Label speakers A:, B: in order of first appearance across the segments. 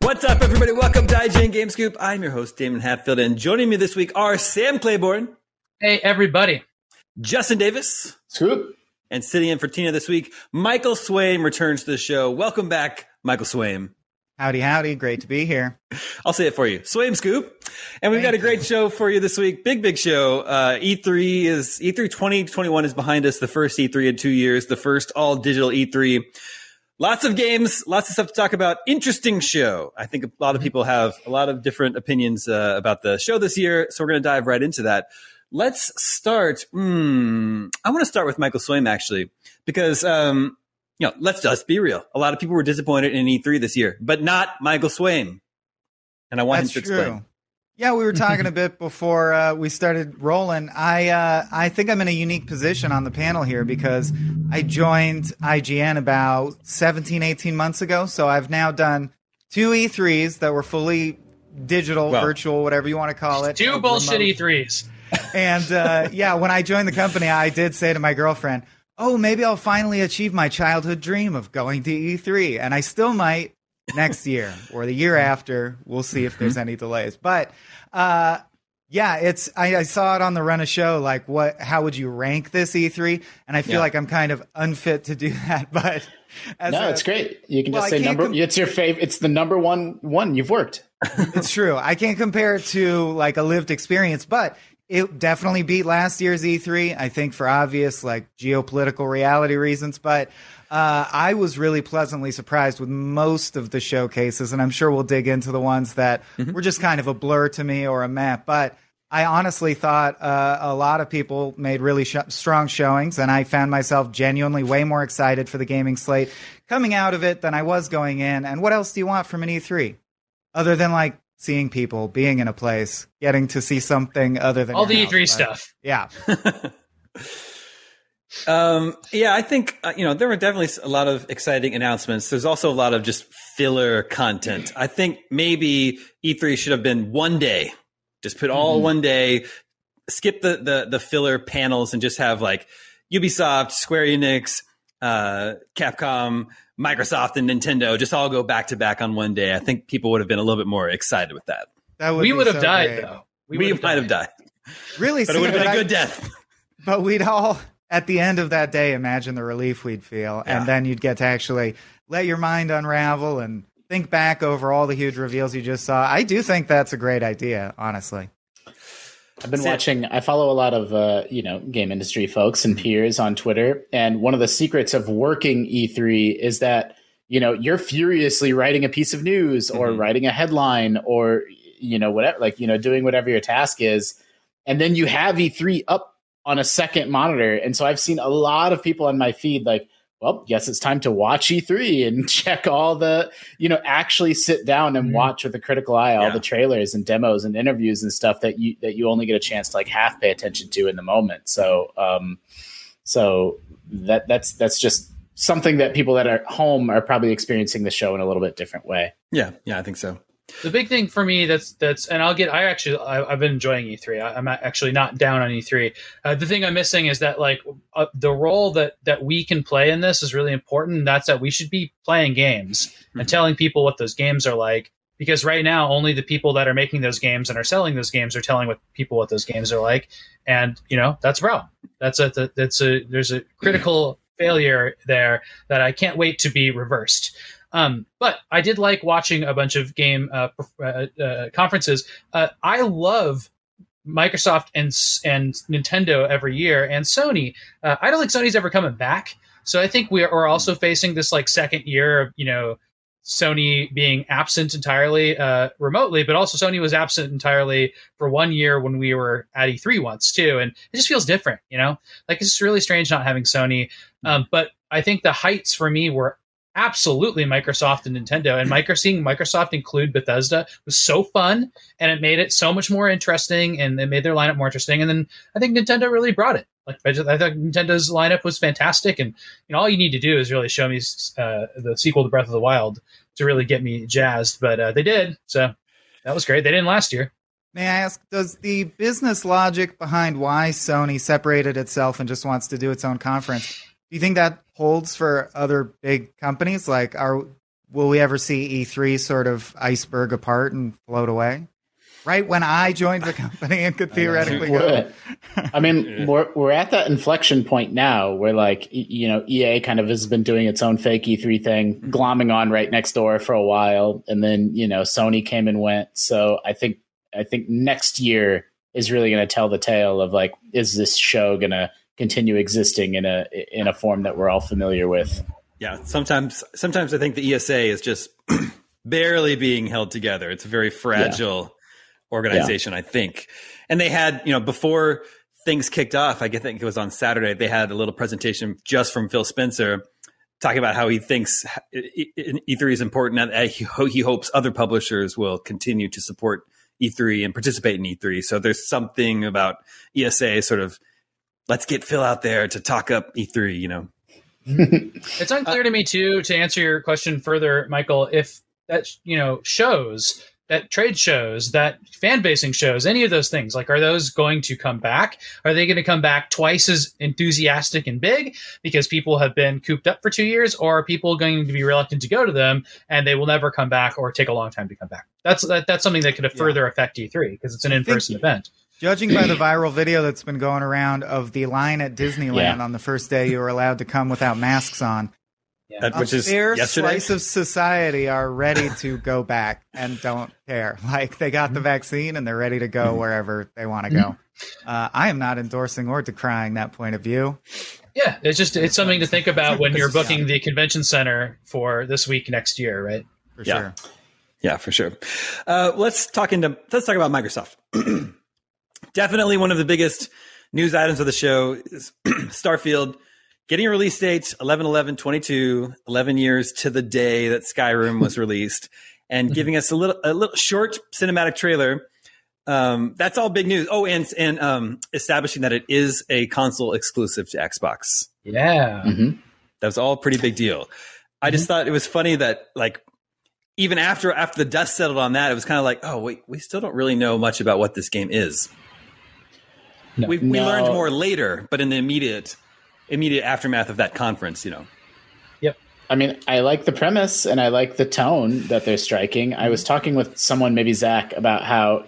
A: What's up, everybody? Welcome to IGN Game Scoop. I'm your host, Damon Hatfield, and joining me this week are Sam Claiborne.
B: Hey, everybody.
A: Justin Davis.
C: Scoop.
A: And sitting in for Tina this week, Michael Swaim returns to the show. Welcome back, Michael Swaim.
D: Howdy, howdy. Great to be here.
A: I'll say it for you. Swaim Scoop. And we've Thank got a great you. show for you this week. Big, big show. Uh, E3 is, E3 2021 is behind us. The first E3 in two years, the first all digital E3. Lots of games, lots of stuff to talk about. Interesting show. I think a lot of mm-hmm. people have a lot of different opinions uh, about the show this year, so we're going to dive right into that. Let's start. Hmm, I want to start with Michael Swaim actually, because um, you know, let's just be real. A lot of people were disappointed in E3 this year, but not Michael Swaim. And I want
D: That's
A: him to
D: true.
A: explain.
D: Yeah, we were talking a bit before uh, we started rolling. I uh, I think I'm in a unique position on the panel here because I joined IGN about 17, 18 months ago. So I've now done two E3s that were fully digital, well, virtual, whatever you want to call it.
B: Two bullshit remote. E3s.
D: And uh, yeah, when I joined the company, I did say to my girlfriend, "Oh, maybe I'll finally achieve my childhood dream of going to E3," and I still might next year or the year after. We'll see if there's mm-hmm. any delays. But uh, yeah, it's I, I, saw it on the run of show. Like, what? How would you rank this E3? And I feel yeah. like I'm kind of unfit to do that. But
C: no, a, it's great. You can well, just say number. Com- it's your favorite. It's the number one one you've worked.
D: it's true. I can't compare it to like a lived experience, but it definitely beat last year's E3. I think for obvious like geopolitical reality reasons, but uh, I was really pleasantly surprised with most of the showcases, and I'm sure we'll dig into the ones that mm-hmm. were just kind of a blur to me or a map. But I honestly thought uh, a lot of people made really sh- strong showings, and I found myself genuinely way more excited for the gaming slate coming out of it than I was going in. And what else do you want from an E3 other than like seeing people, being in a place, getting to see something other than
B: all the E3 stuff?
D: Yeah.
A: Um, yeah, I think uh, you know there were definitely a lot of exciting announcements. There's also a lot of just filler content. I think maybe E3 should have been one day, just put all mm-hmm. one day, skip the, the the filler panels, and just have like Ubisoft, Square Enix, uh, Capcom, Microsoft, and Nintendo just all go back to back on one day. I think people would have been a little bit more excited with that.
D: That would
B: we would have
D: so
B: died
D: great.
B: though.
A: We, we might have died.
D: Really,
A: but it would have been a good death.
D: But we'd all at the end of that day, imagine the relief we'd feel. Yeah. And then you'd get to actually let your mind unravel and think back over all the huge reveals you just saw. I do think that's a great idea, honestly.
C: I've been watching. I follow a lot of uh, you know game industry folks and peers on Twitter, and one of the secrets of working E3 is that you know you're furiously writing a piece of news or mm-hmm. writing a headline or you know whatever, like you know doing whatever your task is, and then you have E3 up on a second monitor. And so I've seen a lot of people on my feed like, well, guess it's time to watch E3 and check all the, you know, actually sit down and mm-hmm. watch with a critical eye all yeah. the trailers and demos and interviews and stuff that you that you only get a chance to like half pay attention to in the moment. So, um, so that that's that's just something that people that are at home are probably experiencing the show in a little bit different way.
A: Yeah, yeah, I think so.
B: The big thing for me that's that's and I'll get I actually I, have been enjoying E3. I, am actually not down on E3. Uh, the thing I'm missing is that like uh, the role that that we can play in this is really important. And that's that we should be playing games mm-hmm. and telling people what those games are like. Because right now, only the people that are making those games and are selling those games are telling what people what those games are like, and you know that's a problem. That's a that's a there's a critical failure there that I can't wait to be reversed. Um, but I did like watching a bunch of game uh, uh, uh, conferences. Uh, I love Microsoft and and Nintendo every year, and Sony. Uh, I don't think Sony's ever coming back. So I think we are also facing this like second year of you know Sony being absent entirely uh, remotely, but also Sony was absent entirely for one year when we were at E3 once too, and it just feels different, you know. Like it's really strange not having Sony. Um, but I think the heights for me were absolutely Microsoft and Nintendo. And Micro seeing Microsoft include Bethesda was so fun, and it made it so much more interesting, and it made their lineup more interesting. And then I think Nintendo really brought it. Like I, just, I thought Nintendo's lineup was fantastic, and you know all you need to do is really show me uh, the sequel to Breath of the Wild to really get me jazzed. But uh, they did, so that was great. They didn't last year.
D: May I ask, does the business logic behind why Sony separated itself and just wants to do its own conference you think that holds for other big companies? Like, are will we ever see E3 sort of iceberg apart and float away? Right when I joined the company and could theoretically go.
C: I mean, we're we're at that inflection point now where like you know EA kind of has been doing its own fake E3 thing, mm-hmm. glomming on right next door for a while, and then you know Sony came and went. So I think I think next year is really going to tell the tale of like, is this show going to continue existing in a in a form that we're all familiar with?
A: Yeah, sometimes sometimes I think the ESA is just barely being held together. It's a very fragile yeah. organization, yeah. I think. And they had, you know, before things kicked off, I think it was on Saturday, they had a little presentation just from Phil Spencer talking about how he thinks E3 is important and he hopes other publishers will continue to support E3 and participate in E3. So there's something about ESA sort of let's get Phil out there to talk up E3, you know.
B: it's unclear to me too to answer your question further, Michael, if that you know shows that trade shows, that fan basing shows, any of those things, like are those going to come back? Are they going to come back twice as enthusiastic and big because people have been cooped up for two years, or are people going to be reluctant to go to them and they will never come back or take a long time to come back? That's that, that's something that could further yeah. affect E3 because it's an in person event.
D: Judging by the viral video that's been going around of the line at Disneyland yeah. on the first day you were allowed to come without masks on,
A: yeah. a which is
D: fair
A: yesterday?
D: slice of society are ready to go back and don't care. Like they got the mm-hmm. vaccine and they're ready to go mm-hmm. wherever they want to go. Mm-hmm. Uh, I am not endorsing or decrying that point of view.
B: Yeah, it's just it's something to think about when you're booking the convention center for this week next year, right?
D: For
A: yeah.
D: sure.
A: Yeah, for sure. Uh, let's talk into let's talk about Microsoft. definitely one of the biggest news items of the show is Starfield getting a release date 11 11 22 11 years to the day that skyrim was released and giving us a little a little short cinematic trailer. Um, that's all big news. Oh and and um, establishing that it is a console exclusive to xbox.
B: Yeah.
A: Mm-hmm. that was all pretty big deal. I just mm-hmm. thought it was funny that like even after after the dust settled on that it was kind of like oh wait we still don't really know much about what this game is no. We, we no. learned more later, but in the immediate immediate aftermath of that conference, you know.
B: Yep.
C: I mean, I like the premise and I like the tone that they're striking. I was talking with someone, maybe Zach, about how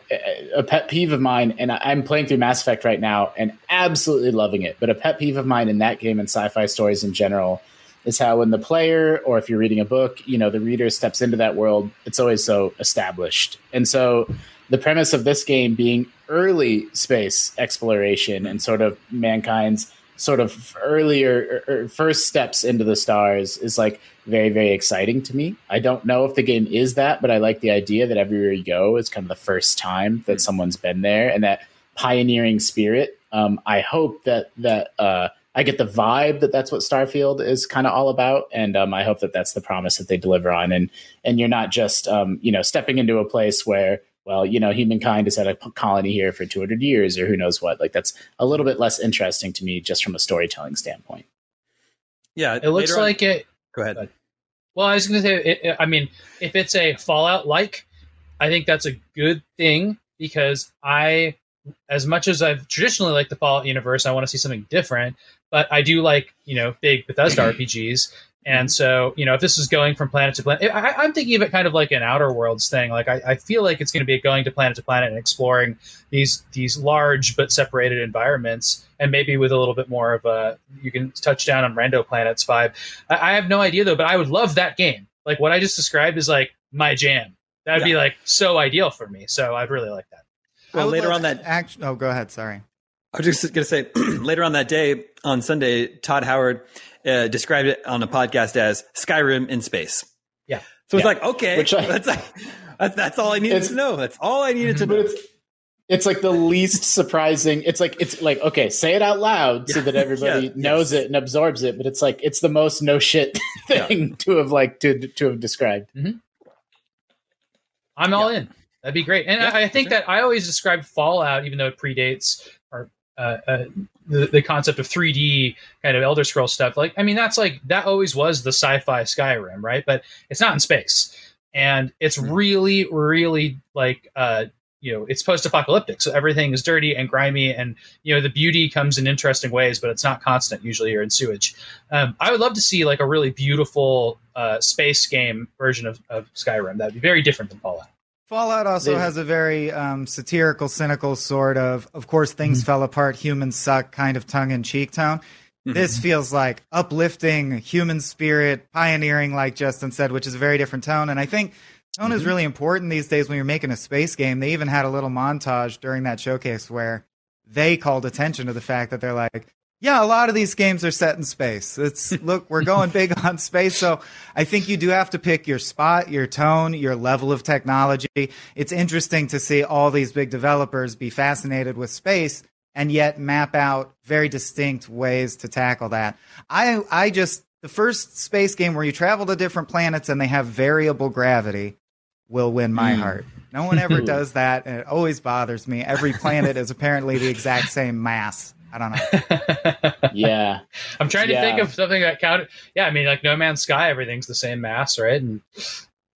C: a pet peeve of mine, and I'm playing through Mass Effect right now and absolutely loving it, but a pet peeve of mine in that game and sci fi stories in general is how when the player, or if you're reading a book, you know, the reader steps into that world, it's always so established. And so the premise of this game being early space exploration and sort of mankind's sort of earlier or er, er, first steps into the stars is like very very exciting to me. I don't know if the game is that but i like the idea that everywhere you go is kind of the first time that someone's been there and that pioneering spirit. Um, i hope that that uh, i get the vibe that that's what starfield is kind of all about and um, i hope that that's the promise that they deliver on. And and you're not just um, you know stepping into a place where well, you know, humankind has had a colony here for 200 years or who knows what. Like that's a little bit less interesting to me just from a storytelling standpoint.
A: Yeah.
B: It looks like it.
A: Go ahead.
B: Well, I was going to say, it, I mean, if it's a Fallout like, I think that's a good thing because I, as much as I've traditionally liked the Fallout universe, I want to see something different. But I do like, you know, big Bethesda RPGs. And so, you know, if this is going from planet to planet, I, am thinking of it kind of like an Outer Worlds thing. Like, I, I feel like it's going to be going to planet to planet and exploring these these large but separated environments, and maybe with a little bit more of a you can touch down on Rando Planets vibe. I, I have no idea though, but I would love that game. Like what I just described is like my jam. That'd yeah. be like so ideal for me. So I'd really like that.
A: Well, later on that
D: act. Oh, go ahead. Sorry.
A: I was just going to say later on that day on Sunday, Todd Howard uh, described it on a podcast as Skyrim in space.
B: Yeah.
A: So it's
B: yeah.
A: like, okay, Which I, that's, like, that's, that's all I needed to know. That's all I needed to know.
C: It's, it's like the least surprising. It's like it's like okay, say it out loud so that everybody yeah, knows yes. it and absorbs it. But it's like it's the most no shit thing yeah. to have like to to have described.
B: Mm-hmm. I'm all in. That'd be great. And I, I, think sure. that I always describe Fallout, even though it predates or uh, uh, the, the concept of 3D kind of Elder Scroll stuff. Like, I mean, that's like that always was the sci-fi Skyrim, right? But it's not in space, and it's hmm. really, really like uh, you know it's post-apocalyptic so everything is dirty and grimy and you know the beauty comes in interesting ways but it's not constant usually or in sewage um, i would love to see like a really beautiful uh, space game version of, of skyrim that would be very different than fallout
D: Fallout also
C: They've-
D: has a very um, satirical, cynical sort of, of course, things
C: Mm-hmm.
D: fell apart, humans suck kind of tongue in cheek tone.
C: Mm-hmm.
D: This feels like uplifting, human spirit, pioneering, like Justin said, which is a very different tone. And I think tone
C: Mm-hmm.
D: is really important these days when you're making a space game. They even had a little montage during that showcase where they called attention to the fact that they're like, yeah, a lot of these games are set in space. It's look, we're going big on space, so I think you do have to pick your spot, your tone, your level of technology. It's interesting to see all these big developers be fascinated with space and yet map out very distinct ways to tackle that. I I just the first space game where you travel to different planets and they have variable gravity will win my hmm. heart. No one ever does that, and it always bothers me. Every planet is apparently the exact same mass. I don't know.
C: yeah.
B: i'm trying to
C: Yeah.
B: think of something that counted yeah i mean like no man's sky everything's the same mass right and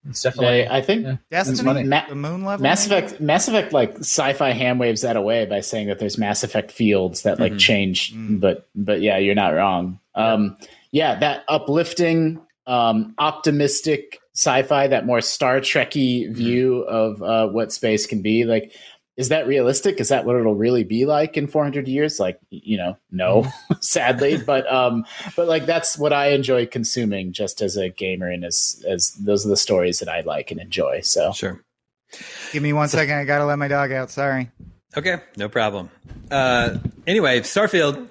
B: it's definitely
C: They, I think
B: Yeah.
D: Destiny.
C: Ma-
D: the moon level.
C: Mass
D: maybe?
C: Effect, Mass Effect, like sci-fi ham waves that away by saying that there's Mass Effect fields that like
A: Mhm.
C: change.
D: Mm.
C: But but yeah, you're not wrong. Um, yeah, that uplifting, um, optimistic sci-fi, that more Star Trekky view of uh, what space can be. Like, is that realistic? Is that what it'll really be like in 400 years? Like, you know, no, sadly. But um, but like that's what I enjoy consuming just as a gamer, and as as those are the stories that I like and enjoy. So.
A: Sure.
D: Give me one second. I gotta let my dog out. Sorry.
A: Okay, no problem. Uh, anyway, Starfield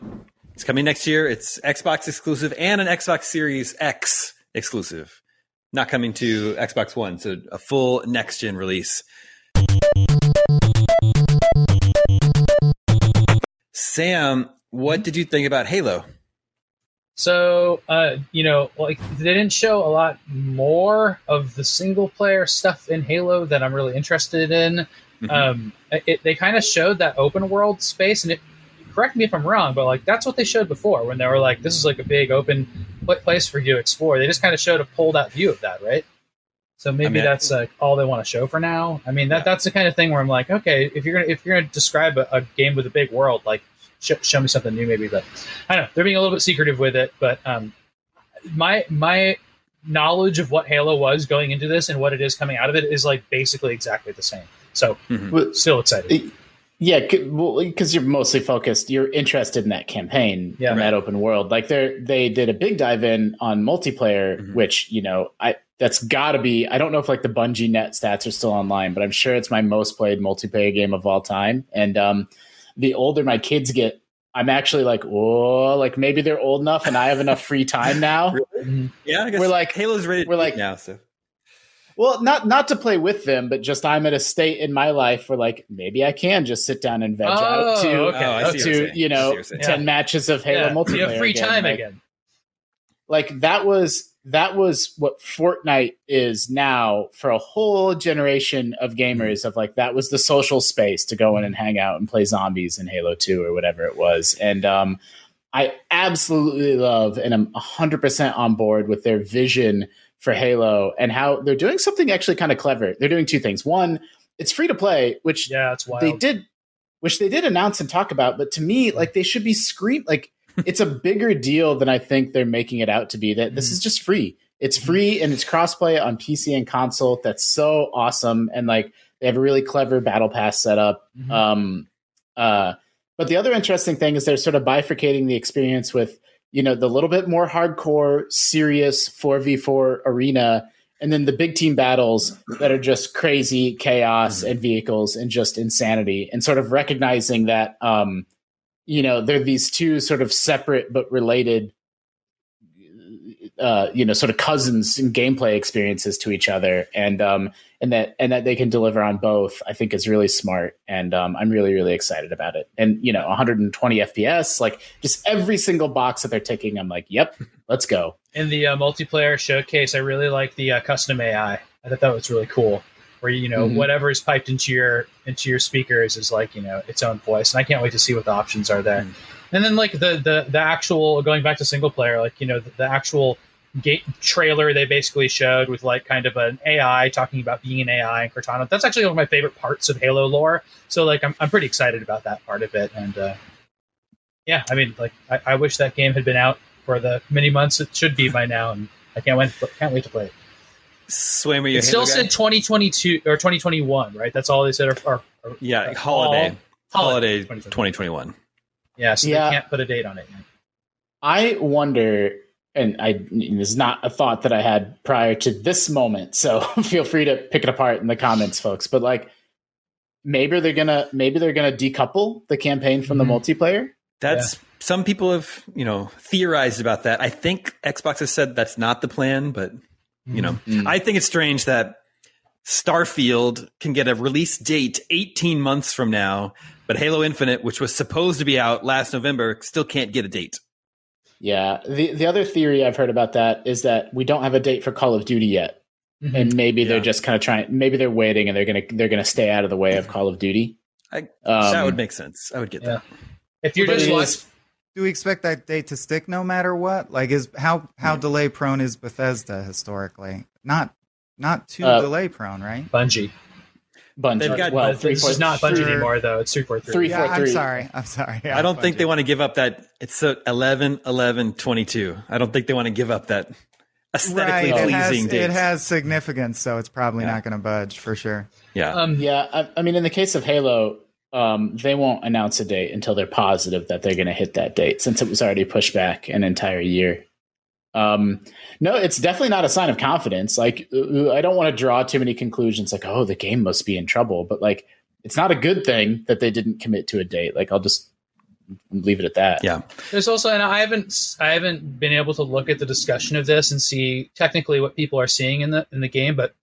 A: is coming next year. It's Xbox exclusive and an Xbox Series X exclusive. Not coming to Xbox One, so a full next gen release. Sam, what did you think about Halo?
B: So, uh, you know, like they didn't show a lot more of the single player stuff in Halo that I'm really interested in.
A: Mhm.
B: Um, it, they kind of showed that open world space, and it, correct me if I'm wrong, but like that's what they showed before when they were like, "This is like a big open place for you to explore." They just kind of showed a pulled out view of that, right? So maybe
A: I mean,
B: that's like all they want to show for now. I mean, that
A: Yeah.
B: that's the kind of thing where I'm like, okay, if you're gonna if you're gonna describe a, a game with a big world, like sh- show me something new, maybe. But I don't know. They're being a little bit secretive with it, but um, my my knowledge of what Halo was going into this and what it is coming out of it is like basically exactly the same. So
C: Well,
B: still excited.
C: Yeah, because you're mostly focused. You're interested in that campaign,
B: Yeah.
C: in that open world. Like they they did a big dive in on multiplayer,
A: Mhm.
C: which you know I that's got to be. I don't know if like the Bungie net stats are still online, but I'm sure it's my most played multiplayer game of all time. And um, the older my kids get, I'm actually like, oh, like maybe they're old enough and I have enough free time now.
B: Mhm.
A: Yeah, I guess
C: We're like-
A: Halo's ready.
C: we're
A: peak
C: like-
A: now. So
C: Well, not not to play with them, but just I'm at a state in my life where like maybe I can just sit down and veg out
B: Oh,
C: to
B: okay.
A: Oh, I see what you're
C: to you know
A: what you're
C: ten matches of Halo
B: Yeah,
C: multiplayer.
B: you have free
C: again.
B: time
C: like,
B: again.
C: Like that was that was what Fortnite is now for a whole generation of gamers. Of like that was the social space to go in and hang out and play zombies in Halo Two or whatever it was, and um, I absolutely love and I'm 100% on board with their vision for Halo and how they're doing something actually kind of clever. They're doing two things. One, it's free to play, which
B: Yeah, it's wild.
C: they did which they did announce and talk about, but to me, like they should be scream like it's a bigger deal than I think they're making it out to be. That this is just free. It's free and it's crossplay on PC and console. That's so awesome. And like they have a really clever battle pass setup.
B: Mhm.
C: Um, uh, but the other interesting thing is they're sort of bifurcating the experience with, you know, the little bit more hardcore, serious 4v4 arena, and then the big team battles that are just crazy chaos and vehicles and just insanity, and sort of recognizing that, um, you know, they're these two sort of separate but related uh, you know, sort of cousins and gameplay experiences to each other, and um, and that and that they can deliver on both, I think is really smart, and um, I'm really really excited about it. And you know, 120 FPS, like just every single box that they're ticking, I'm like, yep, let's go.
B: in the uh, multiplayer showcase, I really like the uh, custom AI. I thought that was really cool. Where you know
C: Mhm.
B: whatever is piped into your into your speakers is like you know its own voice, and I can't wait to see what the options are there.
A: Mm.
B: And then like the the the actual going back to single player, like you know the, the actual ga- trailer they basically showed with like kind of an AI talking about being an AI and Cortana. That's actually one of my favorite parts of Halo lore. So like I'm I'm pretty excited about that part of it. And uh, yeah, I mean like I, I wish that game had been out for the many months it should be by now, and I can't wait can't wait to play it.
A: Swaim, you
B: It still said 2022 or 2021, right? That's all they said. Are, are, are
A: yeah,
B: are
A: holiday,
B: fall-
A: holiday,
B: 2021.
A: 2021.
B: Yeah, so
C: Yeah.
B: they can't put a date on it. Yet.
C: I wonder, and I this is not a thought that I had prior to this moment, so feel free to pick it apart in the comments, folks. But like, maybe they're gonna maybe they're gonna decouple the campaign from
B: Mhm.
C: the multiplayer.
A: That's some people have you know theorized about that. I think Xbox has said that's not the plan, but you know,
C: Mm.
A: I think it's strange that Starfield can get a release date 18 months from now, but Halo Infinite, which was supposed to be out last November, still can't get a date.
C: Yeah. The the other theory I've heard about that is that we don't have a date for Call of Duty yet,
B: Mhm.
C: and maybe they're just kind of trying. Maybe they're waiting, and they're gonna they're gonna stay out of the way of Call of Duty.
A: I-
C: Um,
A: that would make sense. I would get
B: yeah.
A: that.
B: If you're
C: but
B: just watching,
C: is-
D: Do we expect that date to stick no matter what? Like, is how how delay prone is Bethesda historically? Not not too
C: Uh,
D: delay prone, right?
B: Bungie.
C: Bungie.
A: They've got-
C: well,
B: But
C: three, four,
B: is not Bungie
D: Sure.
B: anymore, though. It's three four three.
C: Three,
D: Yeah,
C: four,
D: I'm
C: three.
D: sorry. I'm sorry. Yeah,
A: I don't think they want to give up that. It's so 11, 11, 22. I don't think they want to give up that aesthetically
D: Right, it
A: pleasing
D: has,
A: date.
D: it has significance, so it's probably
A: Yeah.
D: not going to budge for sure.
A: yeah.
B: Um,
C: Yeah, I, I mean, in the case of Halo, um, they won't announce a date until they're positive that they're going to hit that date, since it was already pushed back an entire year. Um, no, it's definitely not a sign of confidence. Like, uh, I don't want to draw too many conclusions, like, oh, the game must be in trouble. But like, it's not a good thing that they didn't commit to a date. Like, I'll just leave it at that.
A: yeah.
B: There's also, and I haven't, I haven't been able to look at the discussion of this and see technically what people are seeing in the in the game, but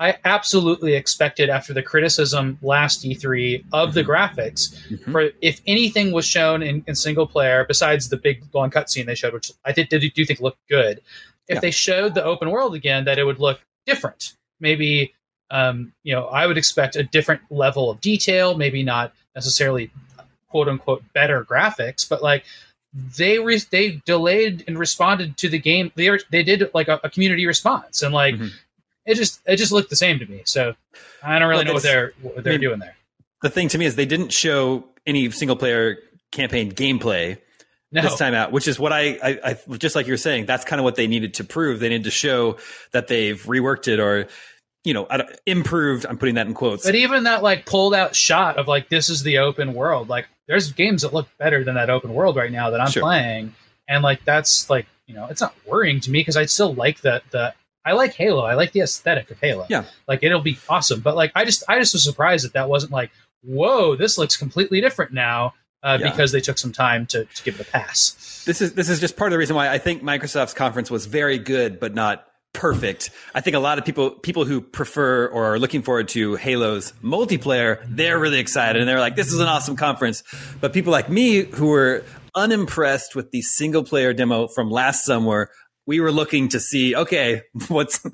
B: I absolutely expected after the criticism last E3 of the graphics,
A: Mhm.
B: for if anything was shown in, in single player besides the big long cutscene they showed, which I did, did do think looked good, if
A: Yeah.
B: they showed the open world again, that it would look different. Maybe, um, you know, I would expect a different level of detail. Maybe not necessarily quote unquote better graphics, but like they re- they delayed and responded to the game. They are, they did like a, a community response, and like
A: Mhm.
B: It just it just looked the same to me. So I don't really
A: Well,
B: know what they're what they're
A: I mean,
B: doing there.
A: The thing to me is they didn't show any single player campaign gameplay
B: No,
A: this time out, which is what I, I, I just like you're saying, that's kind of what they needed to prove. They needed to show that they've reworked it or, you know, improved. I'm putting that in quotes.
B: but even that like pulled out shot of like this is the open world. Like there's games that look better than that open world right now that I'm
A: Sure.
B: playing, and like that's like you know it's not worrying to me because I still like the the. I like Halo. I like the aesthetic of Halo.
A: Yeah.
B: like it'll be awesome. But like, I just, I just was surprised that that wasn't like, whoa, this looks completely different now uh,
A: Yeah.
B: because they took some time to, to give it a pass.
A: this is this is just part of the reason why I think Microsoft's conference was very good, but not perfect. I think a lot of people people who prefer or are looking forward to Halo's multiplayer, they're really excited and they're like, "This is an awesome conference." But people like me who were unimpressed with the single player demo from last summer, we were looking to see, okay, what's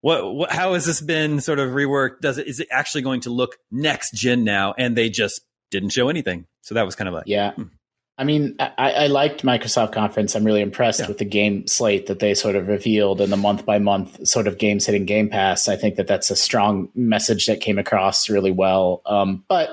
A: what, what how has this been sort of reworked? Does it is it actually going to look next gen now? And they just didn't show anything. So that was kind of like,
C: Yeah.
A: Hmm.
C: I mean, I, I liked Microsoft Conference. I'm really impressed
A: Yeah.
C: with the game slate that they sort of revealed and the month by month sort of games hitting Game Pass. I think that that's a strong message that came across really well. Um, but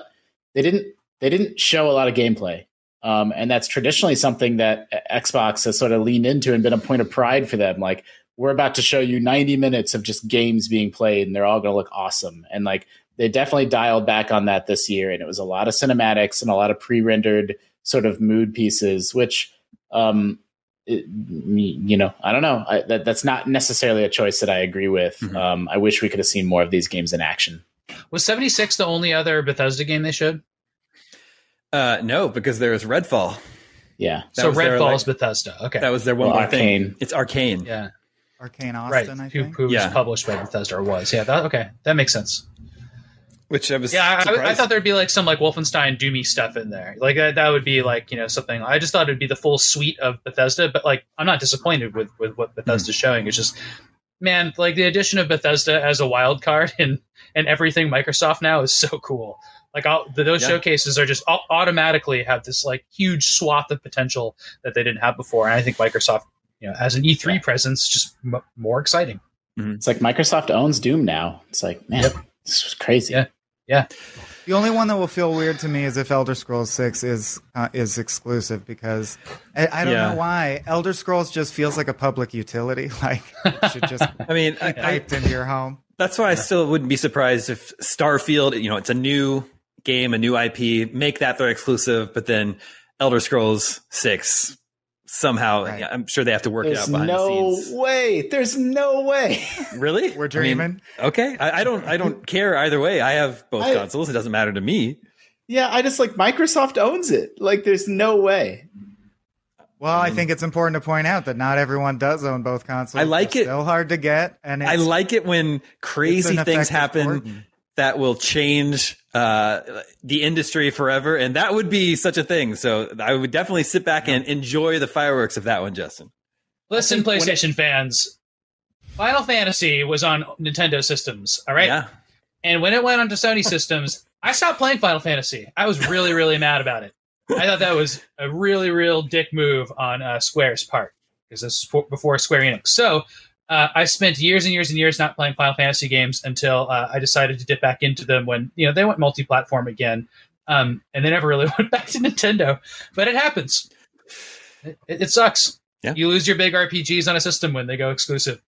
C: they didn't they didn't show a lot of gameplay, um, and that's traditionally something that Xbox has sort of leaned into and been a point of pride for them. Like we're about to show you 90 minutes of just games being played, and they're all going to look awesome. And like they definitely dialed back on that this year, and it was a lot of cinematics and a lot of pre-rendered sort of mood pieces, which, um, it, you know, I don't know. I, that, that's not necessarily a choice that I agree with.
A: Mhm.
C: Um, I wish we could have seen more of these games in action.
B: Was 76 the only other Bethesda game they showed?
A: Uh, no, because there was Redfall.
C: Yeah.
A: That
B: so
A: Redfall
B: is
A: like-
B: Bethesda. Okay.
A: That was their one
C: Well,
A: more thing.
C: Arkane.
A: It's Arkane.
B: yeah.
D: Arkane
B: Right.
D: Austin, I
B: Who,
D: think.
B: who was
A: Yeah.
B: published by Bethesda or was. Yeah. That, okay. That makes sense.
A: Which I was
B: Yeah, I, I, I thought there'd be like some like Wolfenstein doomy stuff in there. Like that, that would be like you know something. I just thought it'd be the full suite of Bethesda, but like I'm not disappointed with with what Bethesda's showing. It's just man, like the addition of Bethesda as a wild card and and everything Microsoft now is so cool. Like all, those
A: Yeah.
B: showcases are just automatically have this like huge swath of potential that they didn't have before, and I think Microsoft you know, as an E3 yeah. presence, just m- more exciting.
C: Mm-hmm. It's like Microsoft owns Doom now. It's like, man, yep. this was crazy.
B: Yeah, yeah.
D: The only one that will feel weird to me is if Elder Scrolls Six is uh, is exclusive because I, I don't yeah. know why Elder Scrolls just feels like a public utility. Like it should just
A: I mean
D: be piped into your home.
A: That's why I still wouldn't be surprised if Starfield, you know, it's a new game, a new IP, make that their exclusive, but then Elder Scrolls Six somehow right. I'm sure they have to work
C: There's
A: it out behind
C: no
A: the scenes.
C: way. There's no way.
A: Really?
D: We're dreaming. I
A: mean, okay. I, I, don't I don't care either way. I have both I, consoles. It doesn't matter to me.
C: Yeah, I just like Microsoft owns it. Like there's no way.
D: Well, I think it's important to point out that not everyone does own both consoles.
A: I like
D: They're
A: it.
D: Still hard to get, and
A: I like it when crazy things happen that will change uh, the industry forever, and that would be such a thing. So I would definitely sit back and enjoy the fireworks of that one, Justin.
B: Listen, PlayStation it, fans, Final Fantasy was on Nintendo systems, all right?
A: Yeah.
B: And when it went onto Sony systems, I stopped playing Final Fantasy. I was really, really mad about it. I thought that was a really, real dick move on uh, Square's part because this was before Square Enix. So uh, I spent years and years and years not playing Final Fantasy games until uh, I decided to dip back into them when you know they went multi-platform again, um, and they never really went back to Nintendo. But it happens. It, it sucks.
A: Yeah.
B: You lose your big RPGs on a system when they go exclusive.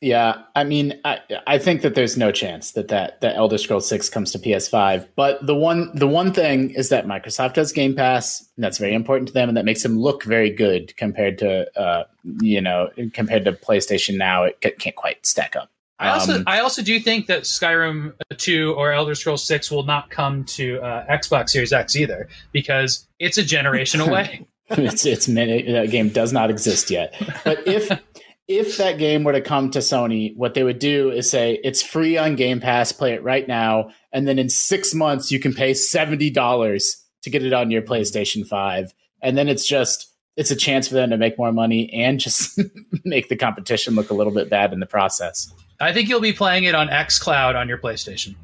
C: Yeah, I mean, I, I think that there's no chance that, that that Elder Scrolls Six comes to PS5. But the one the one thing is that Microsoft does Game Pass, and that's very important to them, and that makes them look very good compared to uh, you know compared to PlayStation Now. It can't quite stack up.
B: I also um, I also do think that Skyrim two or Elder Scrolls six will not come to uh, Xbox Series X either because it's a generation away.
C: it's it's that game does not exist yet. But if if that game were to come to Sony, what they would do is say it's free on Game Pass, play it right now, and then in six months you can pay seventy dollars to get it on your PlayStation Five, and then it's just it's a chance for them to make more money and just make the competition look a little bit bad in the process.
B: I think you'll be playing it on X Cloud on your PlayStation.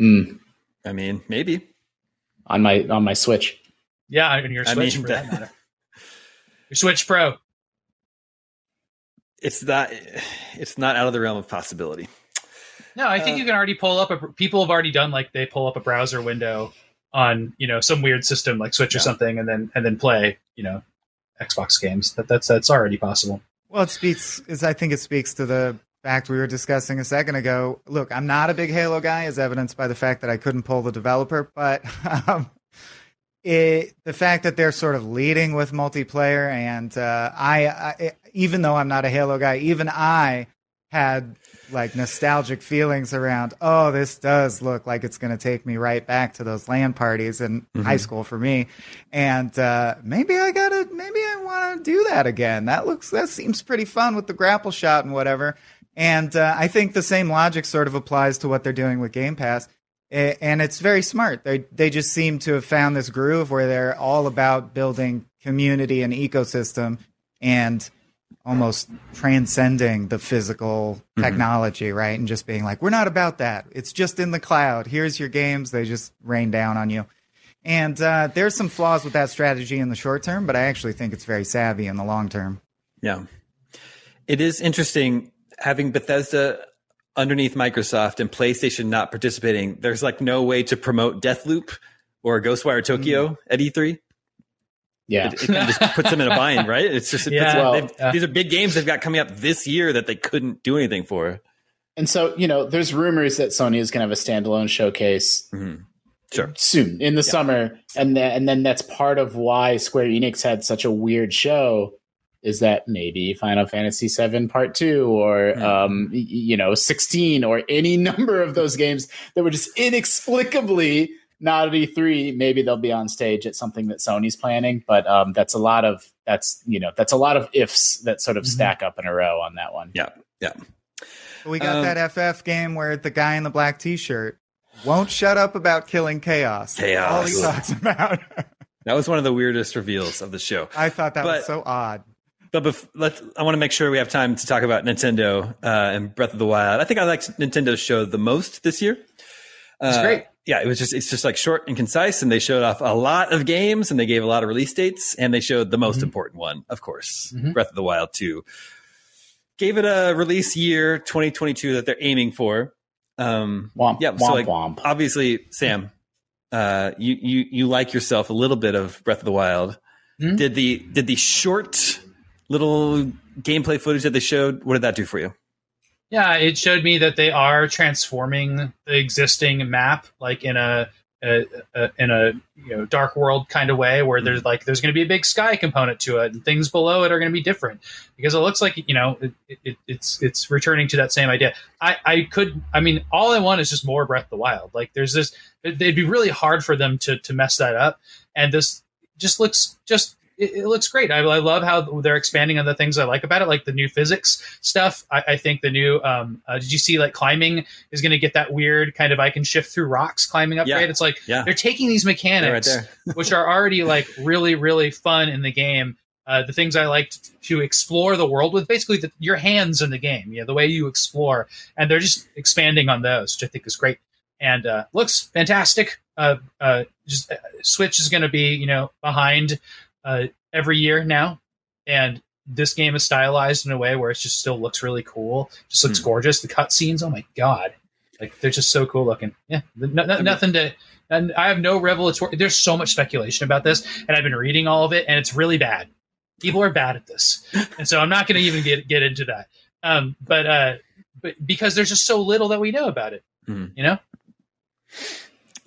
C: Mm.
A: I mean, maybe
C: on my on my Switch.
B: Yeah, on your Switch I mean, for that matter. Your Switch Pro
A: it's not it's not out of the realm of possibility.
B: No, I think uh, you can already pull up a people have already done like they pull up a browser window on, you know, some weird system like Switch yeah. or something and then and then play, you know, Xbox games. That that's that's already possible.
D: Well, it speaks is I think it speaks to the fact we were discussing a second ago. Look, I'm not a big Halo guy, as evidenced by the fact that I couldn't pull the developer, but um, it, the fact that they're sort of leading with multiplayer, and uh, I, I, even though I'm not a Halo guy, even I had like nostalgic feelings around. Oh, this does look like it's going to take me right back to those LAN parties in mm-hmm. high school for me, and uh, maybe I gotta, maybe I want to do that again. That looks, that seems pretty fun with the grapple shot and whatever. And uh, I think the same logic sort of applies to what they're doing with Game Pass and it's very smart. They they just seem to have found this groove where they're all about building community and ecosystem and almost transcending the physical mm-hmm. technology, right? And just being like, we're not about that. It's just in the cloud. Here's your games. They just rain down on you. And uh, there's some flaws with that strategy in the short term, but I actually think it's very savvy in the long term.
A: Yeah. It is interesting having Bethesda underneath Microsoft and PlayStation not participating, there's like no way to promote Deathloop or Ghostwire Tokyo mm. at E3.
C: Yeah,
A: it, it kind of just puts them in a bind, right? It's just it yeah, well, uh, these are big games they've got coming up this year that they couldn't do anything for.
C: And so, you know, there's rumors that Sony is going to have a standalone showcase
A: mm-hmm. sure.
C: soon in the yeah. summer, and then and then that's part of why Square Enix had such a weird show is that maybe Final Fantasy VII Part Two or mm. um, you know sixteen or any number of those games that were just inexplicably not at E3. Maybe they'll be on stage at something that Sony's planning, but um, that's a lot of that's you know that's a lot of ifs that sort of mm-hmm. stack up in a row on that one.
A: Yeah, yeah.
D: We got um, that FF game where the guy in the black T-shirt won't shut up about killing chaos.
A: Chaos.
D: All he talks about.
A: that was one of the weirdest reveals of the show.
D: I thought that but, was so odd.
A: But bef- let I want to make sure we have time to talk about Nintendo uh, and Breath of the Wild. I think I liked Nintendo's show the most this year.
B: It's
A: Uh,
B: great.
A: Yeah, it was just it's just like short and concise, and they showed off a lot of games, and they gave a lot of release dates, and they showed the most
B: Mhm.
A: important one, of course,
B: Mhm.
A: Breath of the Wild two. Gave it a release year 2022 that they're aiming for. Um,
C: Womp,
A: Yeah,
C: womp,
A: so, like,
C: womp.
A: obviously, Sam, uh, you you you like yourself a little bit of Breath of the Wild.
B: Mhm.
A: Did the did the short little gameplay footage that they showed? What did that do for you?
B: Yeah, it showed me that they are transforming the existing map, like in a, a, a in a you know dark world kind of way, where there's mm-hmm. like there's going to be a big sky component to it, and things below it are going to be different because it looks like you know it, it, it's it's returning to that same idea. I I could I mean all I want is just more Breath of the Wild. Like there's this, it'd be really hard for them to to mess that up, and this just looks just it, it looks great. I, I love how they're expanding on the things I like about it, like the new physics stuff. I, I think the new um, uh, did you see like climbing is going to get that weird kind of I can shift through rocks climbing upgrade.
A: Yeah.
B: It's like
A: Yeah.
B: they're taking these mechanics
A: right
B: which are already like really really fun in the game. Uh, the things I liked to explore the world with, basically the, your hands in the game, yeah, the way you explore, and they're just expanding on those, which I think is great and uh, looks fantastic. Uh, uh, just uh, Switch is going to be you know behind uh, every year now, and this game is stylized in a way where it just still looks really cool. Just looks
A: Hmm.
B: gorgeous. The cutscenes, oh my god, like they're just so cool looking. Yeah, no, no,
A: mean-
B: nothing to. And I have no revelatory. There's so much speculation about this, and I've been reading all of it, and it's really bad. People are bad at this, and so I'm not going to even get get into that. Um, but uh, but because there's just so little that we know about it,
A: Mhm.
B: you know.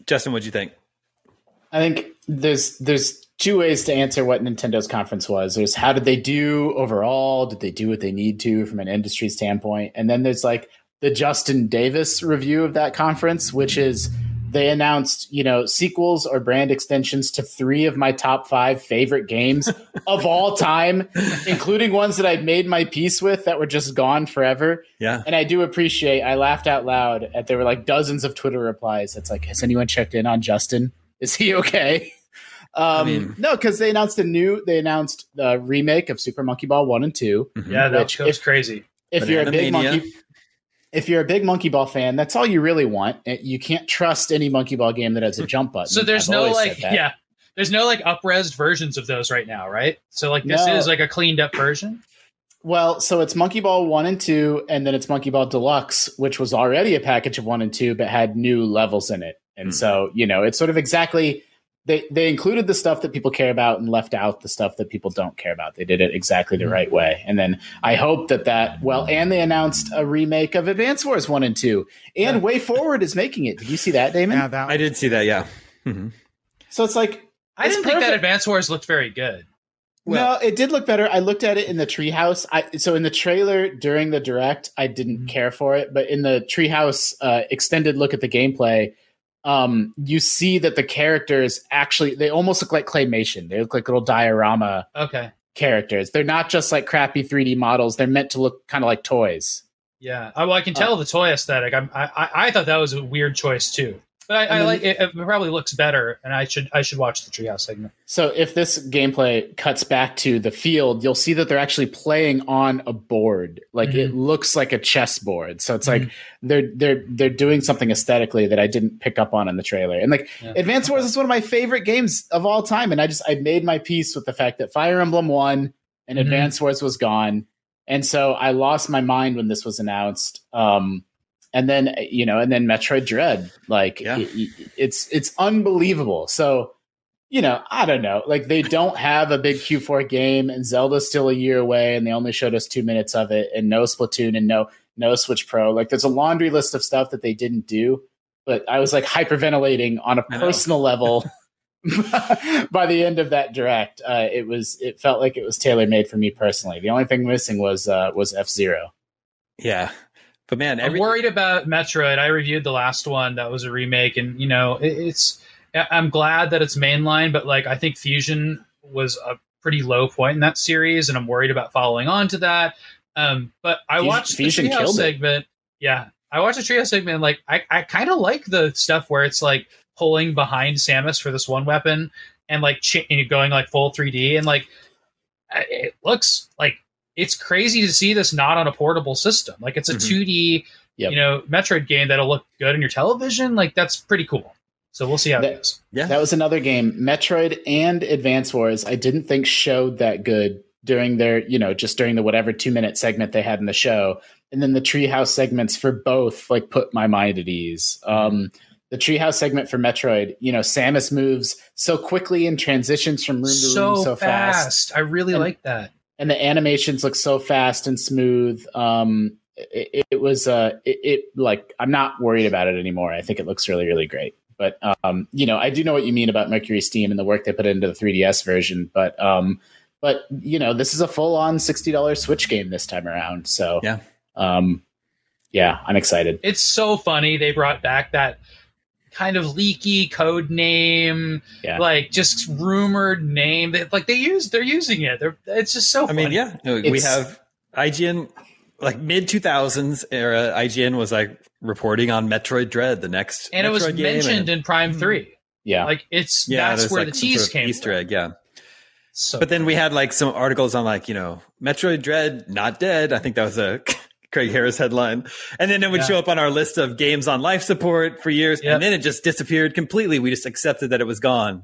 A: Justin, what do you think?
C: I think there's there's two ways to answer what Nintendo's conference was. There's how did they do overall? Did they do what they need to from an industry standpoint? And then there's like the Justin Davis review of that conference, which is they announced, you know, sequels or brand extensions to three of my top five favorite games of all time, including ones that I'd made my peace with that were just gone forever.
A: Yeah.
C: And I do appreciate, I laughed out loud at there were like dozens of Twitter replies. It's like, has anyone checked in on Justin? Is he okay? Um,
A: mean-
C: no, because they announced a new, they announced the remake of Super Monkey Ball 1 and 2.
A: Mhm.
B: Yeah, that
C: Which,
B: goes
C: if-
B: crazy.
C: If you're a big
A: Mania.
C: monkey, if you're a big Monkey Ball fan, that's all you really want. You can't trust any Monkey Ball game that has a jump button.
B: So there's
C: I've
B: no like yeah, there's no like upresed versions of those right now, right? So like this
C: No.
B: is like a cleaned up version.
C: Well, so it's Monkey Ball 1 and 2, and then it's Monkey Ball Deluxe, which was already a package of 1 and 2, but had new levels in it. And
A: Mhm.
C: so, you know, it's sort of exactly they they included the stuff that people care about and left out the stuff that people don't care about. They did it exactly the
B: Mhm.
C: right way. And then I hope that that well, and they announced a remake of Advance Wars 1 and 2. And
B: Yeah.
C: WayForward is making it. Did you see that, Damon?
D: Yeah, that
A: I did see that. Yeah. Mhm.
C: So it's like
B: I
C: It's
B: didn't think that
C: perfect.
B: Advance Wars looked very good.
A: Well-
C: no, it did look better. I looked at it in the treehouse. I so in the trailer during the direct, I didn't
B: Mhm.
C: care for it, but in the treehouse uh, extended look at the gameplay, um, you see that the characters actually they almost look like claymation. They look like little diorama
B: Okay.
C: characters. They're not just like crappy 3D models. They're meant to look kind of like toys.
B: Yeah. I, well, I can tell the toy aesthetic. I'm, I I I thought that was a weird choice too. But I, I
C: then-
B: like it, it. Probably looks better, and I should I should watch the Treehouse segment.
C: So if this gameplay cuts back to the field, you'll see that they're actually playing on a board. Like it looks like a chessboard. So it's like they're they're they're doing something aesthetically that I didn't pick up on in the trailer. And like
B: Yeah.
C: Advance Wars is one of my favorite games of all time. And I just I made my peace with the fact that Fire Emblem won and
B: Mhm.
C: Advance Wars was gone. And so I lost my mind when this was announced. Um and then you know, and then Metroid Dread, like
A: Yeah.
C: it- it- it's it's unbelievable. So you know, I don't know. Like they don't have a big Q4 game, and Zelda's still a year away, and they only showed us two minutes of it, and no Splatoon, and no no Switch Pro. Like there's a laundry list of stuff that they didn't do. But I was like hyperventilating on a personal level. by the end of that direct, uh, it was it felt like it was tailor made for me personally. The only thing missing was uh, was F Zero.
A: Yeah. But man,
B: I'm worried about Metroid. I reviewed the last one that was a remake, and you know, it, it's. I'm glad that it's mainline, but like I think Fusion was a pretty low point in that series, and I'm worried about following on to that. Um, but I
C: Fusion-
B: watched
C: Fusion
B: the
C: killed it.
B: segment. Yeah, I watched the Trio segment. Like I, I kind of like the stuff where it's like pulling behind Samus for this one weapon and like ch- and going like full 3D and like it looks like it's crazy to see this not on a portable system. Like it's a
A: Mhm.
B: 2D
C: Yep.
B: you know Metroid game that'll look good on your television, like that's pretty cool. So we'll see how
C: That-
B: it goes.
A: Yeah.
C: That was another game. Metroid and Advance Wars, I didn't think showed that good during their, you know, just during the whatever two minute segment they had in the show. And then the Treehouse segments for both, like, put my mind at ease. Um, the Treehouse segment for Metroid, you know, Samus moves so quickly and transitions from room to
B: So,
C: room so
B: fast.
C: fast.
B: I really
C: And-
B: like that.
C: And the animations look so fast and smooth. Um, it, it was, uh, it, it, like, I'm not worried about it anymore. I think it looks really, really great. But um, you know, I do know what you mean about MercurySteam and the work they put into the 3DS version. But um, but you know, this is a full on sixty dollars Switch game this time around. So
A: Yeah.
C: um, yeah, I'm excited.
B: It's so funny they brought back that kind of leaky code name,
C: Yeah.
B: like just rumored name. They, like they use, they're using it. They're, it's just so.
A: I mean, yeah, no, we have IGN, like mid 2000s era. IGN was like reporting on Metroid Dread, the next,
B: and it was
A: game,
B: mentioned
A: and-
B: in Prime Three. Mm-hmm.
C: Yeah,
B: Like it's
A: yeah,
B: that's where
A: like,
B: the
A: some
B: tease
A: sort of
B: came.
A: Easter
B: from.
A: egg, yeah.
B: So,
A: But then we had like some articles on like you know Metroid Dread not dead. I think that was a Craig Harris headline, and then it would
B: Yeah.
A: show up on our list of games on life support for years,
B: Yep.
A: and then it just disappeared completely. We just accepted that it was gone.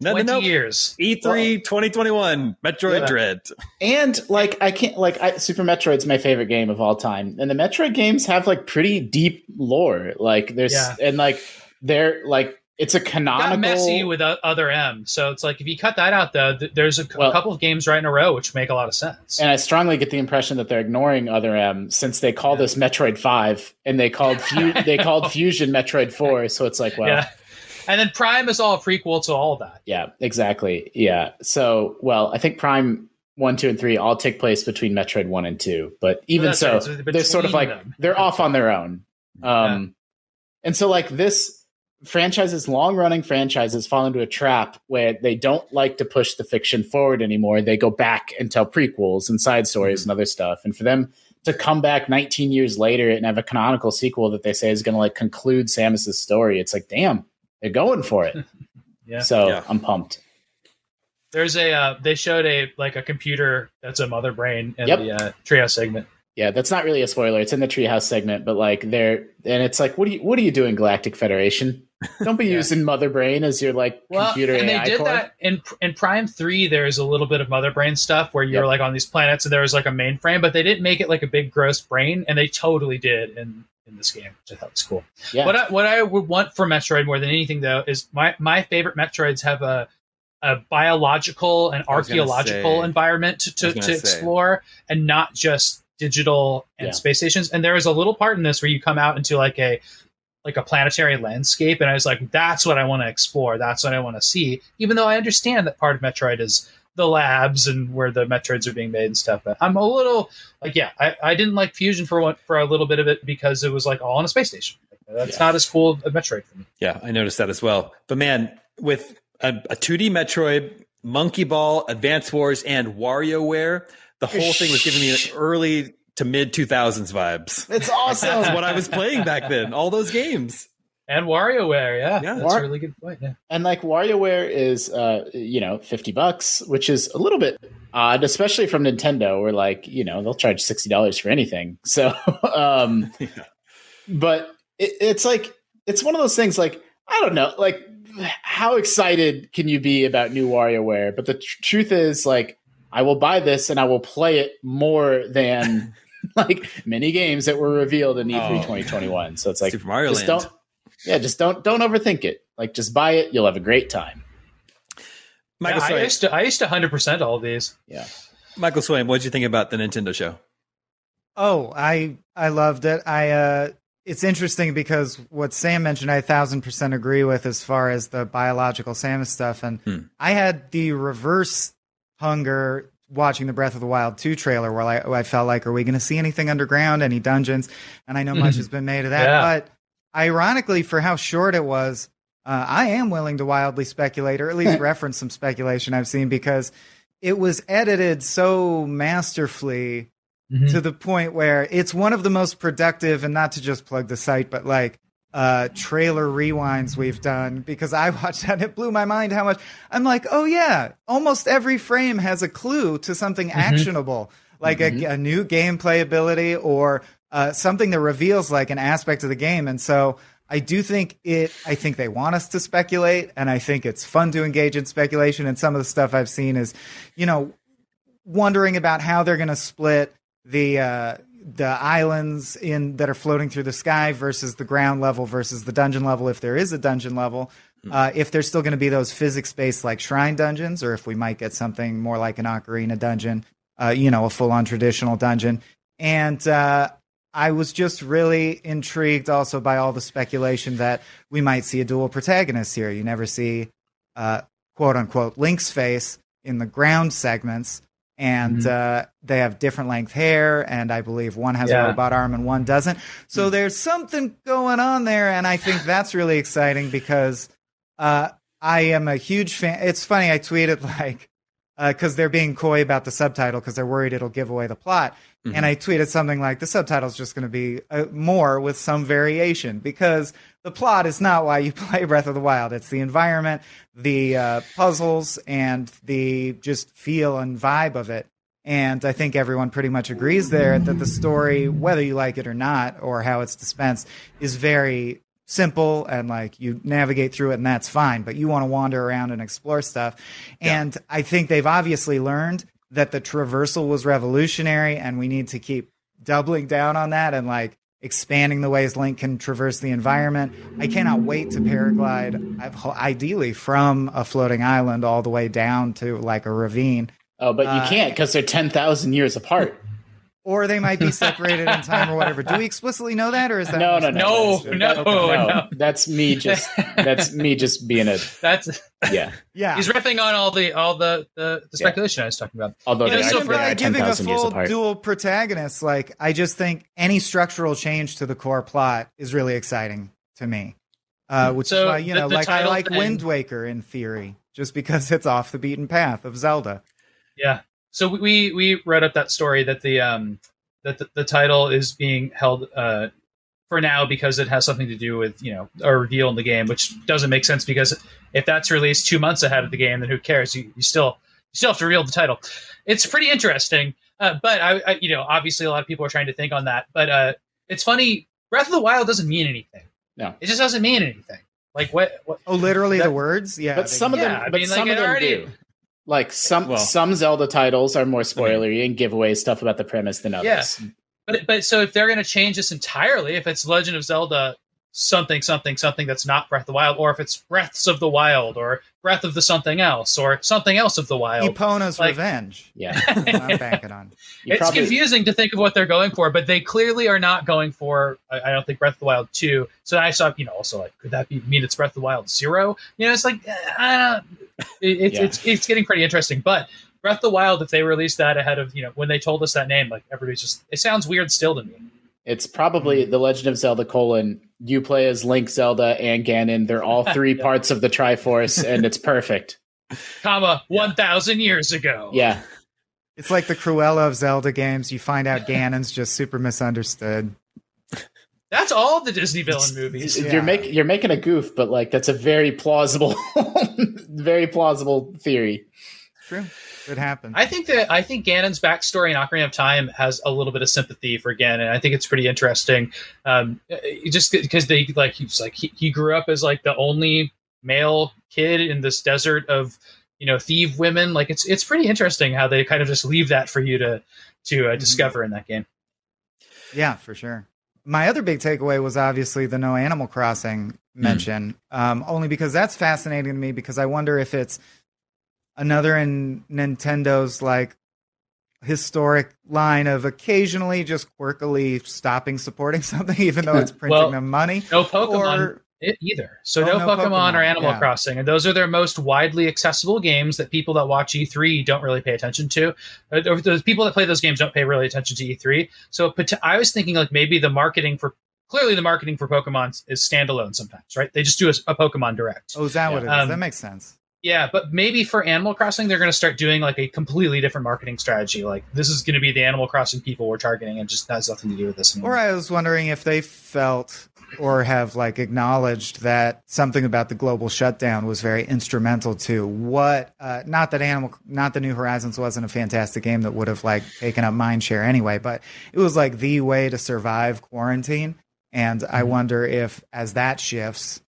A: No, no,
B: twenty
A: no.
B: years.
A: E3 2021 Metroid
C: Yeah.
A: Dread.
C: and like I can't like I, Super Metroid's my favorite game of all time, and the Metroid games have like pretty deep lore. Like there's
B: Yeah.
C: and like they're like it's a
B: Got
C: canonical.
B: messy with other M. So it's like if you cut that out, though, th- there's a, c-
C: Well-
B: couple of games right in a row which make a lot of sense.
C: And I strongly get the impression that they're ignoring Other M since they call this Metroid Five and they called Fu- they called Fusion Metroid Four. So it's like, well,
B: yeah, and then Prime is all a prequel to all that.
C: yeah, exactly, yeah. So, well, I think Prime One, Two, and Three all take place between Metroid One and Two, but even
B: that's
C: so,
B: right, so
C: they're sort of like
B: them.
C: they're off on their own. Um, and so like this franchises, long running franchises, fall into a trap where they don't like to push the fiction forward anymore. They go back and tell prequels and side stories and other stuff. And for them to come back 19 years later and have a canonical sequel that they say is going to like conclude Samus's story, it's like, damn, they're going for it.
B: Yeah.
C: So
A: Yeah.
C: I'm pumped.
B: There's a uh, they showed a like a computer that's a mother brain in
C: Yep.
B: the uh, trio segment.
C: Yeah, that's not really a spoiler. It's in the treehouse segment, but like they're and it's like, what are you what are you doing, Galactic Federation? Don't be
B: Yeah.
C: using Mother Brain as your like
B: Well,
C: computer
B: and
C: AI
B: they did
C: core.
B: that in in Prime Three. There's a little bit of mother brain stuff where you're
C: Yep.
B: like on these planets and there was like a mainframe, but they didn't make it like a big gross brain, and they totally did in in this game, which I thought was cool.
C: Yeah.
B: What I, what I would want for Metroid more than anything though is my my favorite Metroids have a a biological and
A: I was gonna
B: archaeological
A: say-
B: environment to, to, to explore and not just digital and
C: Yeah.
B: space stations. And there is a little part in this where you come out into like a like a planetary landscape and I was like, that's what I want to explore. That's what I want to see. Even though I understand that part of Metroid is the labs and where the Metroids are being made and stuff. But I'm a little like, yeah, I, I didn't like Fusion for one for a little bit of it because it was like all on a space station. That's
C: Yeah.
B: not as cool a Metroid for me.
A: Yeah, I noticed that as well. But man, with a, a 2D Metroid, Monkey Ball, Advance Wars, and WarioWare, the whole thing was giving me an early to mid 2000s vibes.
C: It's awesome.
A: That's what I was playing back then. All those games.
B: And WarioWare, yeah,
A: Yeah.
B: that's
C: War-
B: a really good point. Yeah.
C: and like WarioWare is uh you know 50 bucks, which is a little bit odd, especially from Nintendo, where like, you know, they'll charge $60 for anything. So um
A: Yeah.
C: but it, it's like it's one of those things like I don't know, like how excited can you be about new WarioWare? But the tr- truth is like I will buy this and I will play it more than like many games that were revealed in E E3
A: Oh.
C: 2021. So it's like
A: Super Mario
C: just
A: Land.
C: don't yeah, just don't don't overthink it. Like just buy it, you'll have a great time.
A: Michael
B: Yeah, I used to I used to hundred percent all of these.
C: Yeah.
A: Michael Swaim, what did you think about the Nintendo show?
D: Oh, I I loved it. I uh it's interesting because what Sam mentioned, I a thousand percent agree with as far as the biological Samus stuff. And
A: Hmm.
D: I had the reverse hunger watching the Breath of the Wild 2 trailer where I, I felt like, are we going to see anything underground, any dungeons? And I know much has been made of that.
B: Yeah.
D: But ironically, for how short it was, uh, I am willing to wildly speculate or at least reference some speculation I've seen because it was edited so masterfully
B: Mm-hmm.
D: to the point where it's one of the most productive and not to just plug the site but like uh trailer rewinds we've done because i watched that and it blew my mind how much i'm like oh yeah almost every frame has a clue to something actionable like a, a new gameplay ability or uh, something that reveals like an aspect of the game. And so I do think it, I think they want us to speculate, and I think it's fun to engage in speculation. And some of the stuff I've seen is, you know, wondering about how they're going to split the, uh, the islands in that are floating through the sky versus the ground level versus the dungeon level if there is a dungeon level uh, if there's still going to be those physics based like shrine dungeons or if we might get something more like an ocarina dungeon uh, you know a full on traditional dungeon. And uh, i was just really intrigued also by all the speculation that we might see a dual protagonist here. You never see uh, quote unquote link's face in the ground segments and
B: Mm-hmm.
D: uh, they have different length hair, and I believe one has a
B: Yeah.
D: robot arm and one doesn't. So there's something going on there, and I think that's really exciting because uh, I am a huge fan. It's funny, I tweeted like because they're being coy about the subtitle because they're worried it'll give away the plot. And I tweeted something like the subtitle's just going to be uh, more with some variation because the plot is not why you play Breath of the Wild. It's the environment, the uh, puzzles, and the just feel and vibe of it. And I think everyone pretty much agrees there that the story, whether you like it or not, or how it's dispensed, is very simple and like you navigate through it and that's fine. But you want to wander around and explore stuff. And I think they've obviously learned that the traversal was revolutionary and we need to keep doubling down on that and like expanding the ways Link can traverse the environment. I cannot wait to paraglide, I've- ideally from a floating island all the way down to like a ravine.
C: Oh, but you
D: Uh,
C: can't because they're ten thousand years apart.
D: Or they might be separated in time or whatever. Do we explicitly know that, or is that
C: No, no, no,
B: No, no, no.
C: That's me just. That's me just being a
B: That's
C: yeah.
D: Yeah,
B: he's riffing on all the all the the, the speculation I was talking about.
C: Although
B: You know,
C: they
B: so
C: are,
D: by giving a full dual protagonist, like I just think any structural change to the core plot is really exciting to me. Uh, which
B: So
D: is why you
B: the-
D: know,
B: the
D: like I like
B: thing-
D: Wind Waker in theory, just because it's off the beaten path of Zelda.
B: Yeah. So we we read up that story that the um that the, the title is being held uh for now because it has something to do with you know a reveal in the game, which doesn't make sense because if that's released two months ahead of the game, then who cares? You, you still you still have to reveal the title. It's pretty interesting, uh, but I, I you know obviously a lot of people are trying to think on that, but uh it's funny. Breath of the Wild doesn't mean anything.
C: No.
B: it just doesn't mean anything. Like what? what
D: Oh, literally
C: That-
D: the words, yeah.
C: but
D: they-
C: some of
B: Yeah,
C: them,
B: I
C: but
B: mean,
C: some
B: like,
C: of them
B: already-
C: do. Like some
A: Well-
C: some Zelda titles are more spoilery and give away stuff about the premise than others. Yeah.
B: But but so if they're going to change this entirely, if it's Legend of Zelda something something something that's not Breath of the Wild, or if it's Breaths of the Wild, or Breath of the something else, or something else of the Wild,
D: Epona's
B: like-
D: Revenge.
C: Yeah,
D: I'm banking on.
C: You
B: it's
C: probably-
B: confusing to think of what they're going for. But they clearly are not going for. I, I don't think Breath of the Wild two. So I saw you know also like could that be mean it's Breath of the Wild zero? You know it's like eh, I don't. It, it's
C: Yeah.
B: it's it's getting pretty interesting, but. Breath of the Wild, if they released that ahead of, you know, when they told us that name, like everybody's just, it sounds weird still to me.
C: It's probably
B: Hmm.
C: the Legend of Zelda colon. You play as Link, Zelda, and Ganon. They're all three
B: Yeah.
C: parts of the Triforce, and it's perfect.
B: comma, 1,000 years ago.
C: Yeah,
D: It's like the Cruella of Zelda games. You find out Ganon's just super misunderstood.
B: That's all the Disney villain movies.
D: Yeah.
C: you're making you're making a goof, but like that's a very plausible, very plausible theory.
D: True, it happened.
B: I think that I think Ganon's backstory in Ocarina of Time has a little bit of sympathy for Ganon. I think it's pretty interesting. Um, just because they like he's like he, he grew up as like the only male kid in this desert of you know thieve women. Like it's it's pretty interesting how they kind of just leave that for you to to uh, discover in that game.
D: Yeah, for sure. My other big takeaway was obviously the no Animal Crossing mention, um, only because that's fascinating to me because I wonder if it's another in Nintendo's like historic line of occasionally just quirkily stopping supporting something, even though it's printing
B: Well,
D: them money.
B: No Pokemon
D: Or
B: it either. So
D: Oh,
B: no,
D: no
B: Pokemon, or Animal
D: yeah.
B: Crossing, and those are their most widely accessible games that people that watch E3 don't really pay attention to. Uh, or Those people that play those games don't pay really attention to E3. So I was thinking like maybe the marketing for clearly the marketing for Pokemon is standalone sometimes, right? They just do a, a Pokemon Direct.
D: oh, is that what it is?
B: Um,
D: that makes sense.
B: Yeah, but maybe for Animal Crossing, they're going to start doing like a completely different marketing strategy. Like this is going to be the Animal Crossing people we're targeting, and just has nothing to do with this. Anymore.
D: Or I was wondering if they felt or have like acknowledged that something about the global shutdown was very instrumental to what uh, not that animal not the new horizons wasn't a fantastic game that would have like taken up mind share anyway but it was like the way to survive quarantine and i
B: Mm-hmm.
D: wonder if as that shifts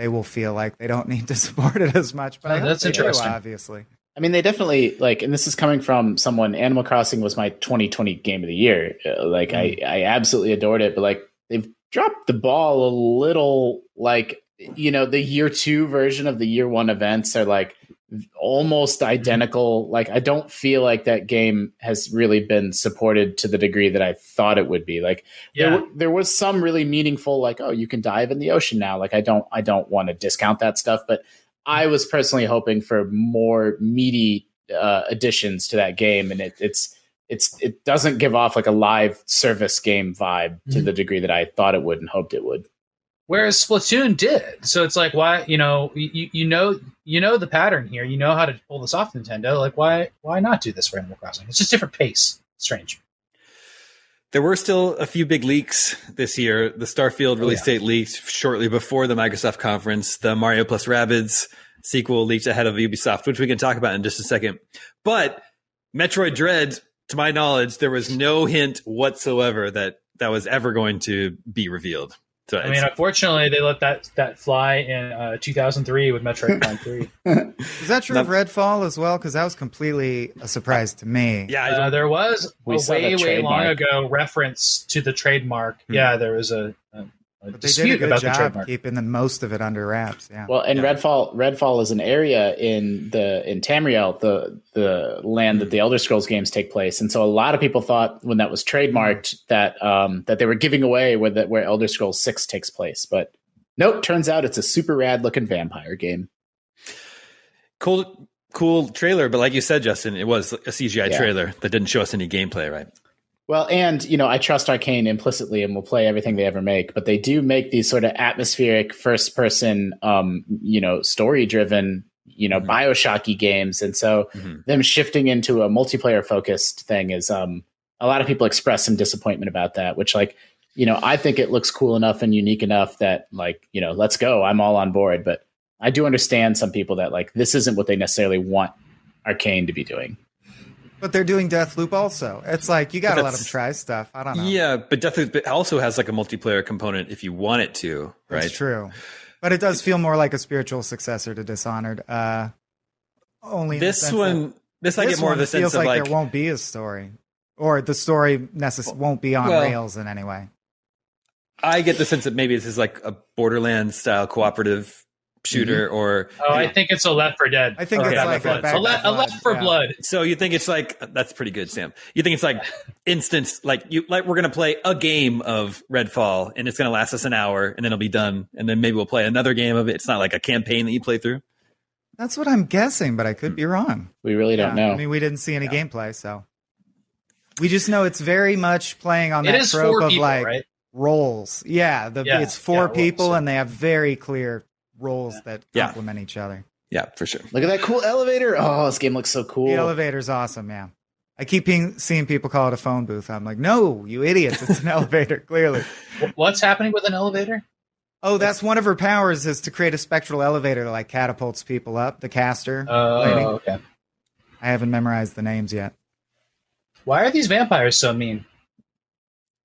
D: they will feel like they don't need to support it as much but
B: Oh, that's
D: they do,
B: interesting.
D: obviously
C: I mean, they definitely like, and this is coming from someone. Animal Crossing was my 2020 game of the year. Uh, Like, I I absolutely adored it, but like they've dropped the ball a little. Like, you know, the year two version of the year one events are like almost identical. Like, I don't feel like that game has really been supported to the degree that I thought it would be. Like,
B: yeah,
C: there, there was some really meaningful like oh you can dive in the ocean now like i don't i don't want to discount that stuff but i was personally hoping for more meaty uh, additions to that game and it, it's it's it doesn't give off like a live service game vibe to
B: Mhm.
C: the degree that i thought it would and hoped it would
B: Whereas Splatoon did. So it's like why you know you, you know you know the pattern here. You know how to pull this off, Nintendo. Like why why not do this for Animal Crossing? It's just different pace. Strange.
A: There were still a few big leaks this year. The Starfield oh, release date leaked shortly before the Microsoft conference. The Mario plus Rabbids sequel leaked ahead of Ubisoft, which we can talk about in just a second. But Metroid Dread, to my knowledge, there was no hint whatsoever that that was ever going to be revealed. So
B: I mean, unfortunately, they let that that fly in uh, 2003 with Metroid Prime 3.
D: is that true of redfall as well because that was completely a surprise to me
A: yeah,
B: Uh, there was a
C: saw
B: way way long ago reference to the trademark.
A: Hmm.
B: Yeah, there was a, a, a
D: but they did a
B: dispute
D: good
B: about the
D: job
B: trademark.
D: keeping the most of it under wraps yeah
C: well and
A: Yeah.
C: redfall redfall is an area in the in tamriel the the land that the elder scrolls games take place and so a lot of people thought when that was trademarked that um that they were giving away where that where elder scrolls 6 takes place but nope turns out it's a super rad looking vampire game
A: cool, cool trailer. But like you said, Justin, it was a CGI
C: Yeah.
A: trailer that didn't show us any gameplay, right?
C: Well, and you know, I trust Arkane implicitly and will play everything they ever make, but they do make these sort of atmospheric first person um, you know, story driven, you know,
A: Mhm.
C: BioShocky games. And so
A: Mhm.
C: them shifting into a multiplayer focused thing is um a lot of people express some disappointment about that, which like, you know, I think it looks cool enough and unique enough that like, you know, let's go. I'm all on board, but I do understand some people that like this isn't what they necessarily want Arkane to be doing.
D: But they're doing Deathloop also. It's like you got to let them try stuff. I don't know.
A: Yeah, but Deathloop also has like a multiplayer component if you want it to, right?
D: That's true. But it does feel more like a spiritual successor to Dishonored. Uh, only
A: This one, this
D: that
A: I get more of the sense
D: feels
A: of
D: like,
A: like,
D: there won't be a story, or the story necess- won't be on
A: Well-
D: rails in any way.
A: I get the sense that maybe this is like a Borderlands style cooperative shooter, mm-hmm. or
B: Oh, I think it's a Left for Dead.
D: I think
A: Okay.
D: it's
A: Back
D: like
A: for
D: a,
A: Blood.
D: back
B: a, le- a. Left for
D: yeah.
B: Blood.
A: so you think it's like that's pretty good, Sam. You think it's like instant, like you like we're gonna play a game of Redfall, and it's gonna last us an hour, and then it'll be done, and then maybe we'll play another game of it. It's not like a campaign that you play through.
D: That's what I'm guessing, but I could hmm. be wrong.
C: We really don't
D: Yeah.
C: know.
D: I mean, we didn't see any gameplay, so we just know it's very much playing on
B: It
D: that
B: is
D: trope of
B: people,
D: like
B: right?
D: roles. Yeah, the,
B: Yeah,
D: it's four
B: yeah, roles,
D: people,
B: yeah.
D: and they have very clear roles that
A: Yeah.
D: complement each other.
A: Yeah, for sure.
C: Look at that cool elevator. Oh, this game looks so cool.
D: The elevator's awesome, yeah. I keep being, seeing people call it a phone booth. I'm like, no, you idiots! It's an elevator, clearly.
B: What's happening with an elevator?
D: Oh, that's one of her powers is to create a spectral elevator that like catapults people up. The caster.
B: Oh,
D: lady.
B: okay.
D: I haven't memorized the names yet.
B: Why are these vampires so mean?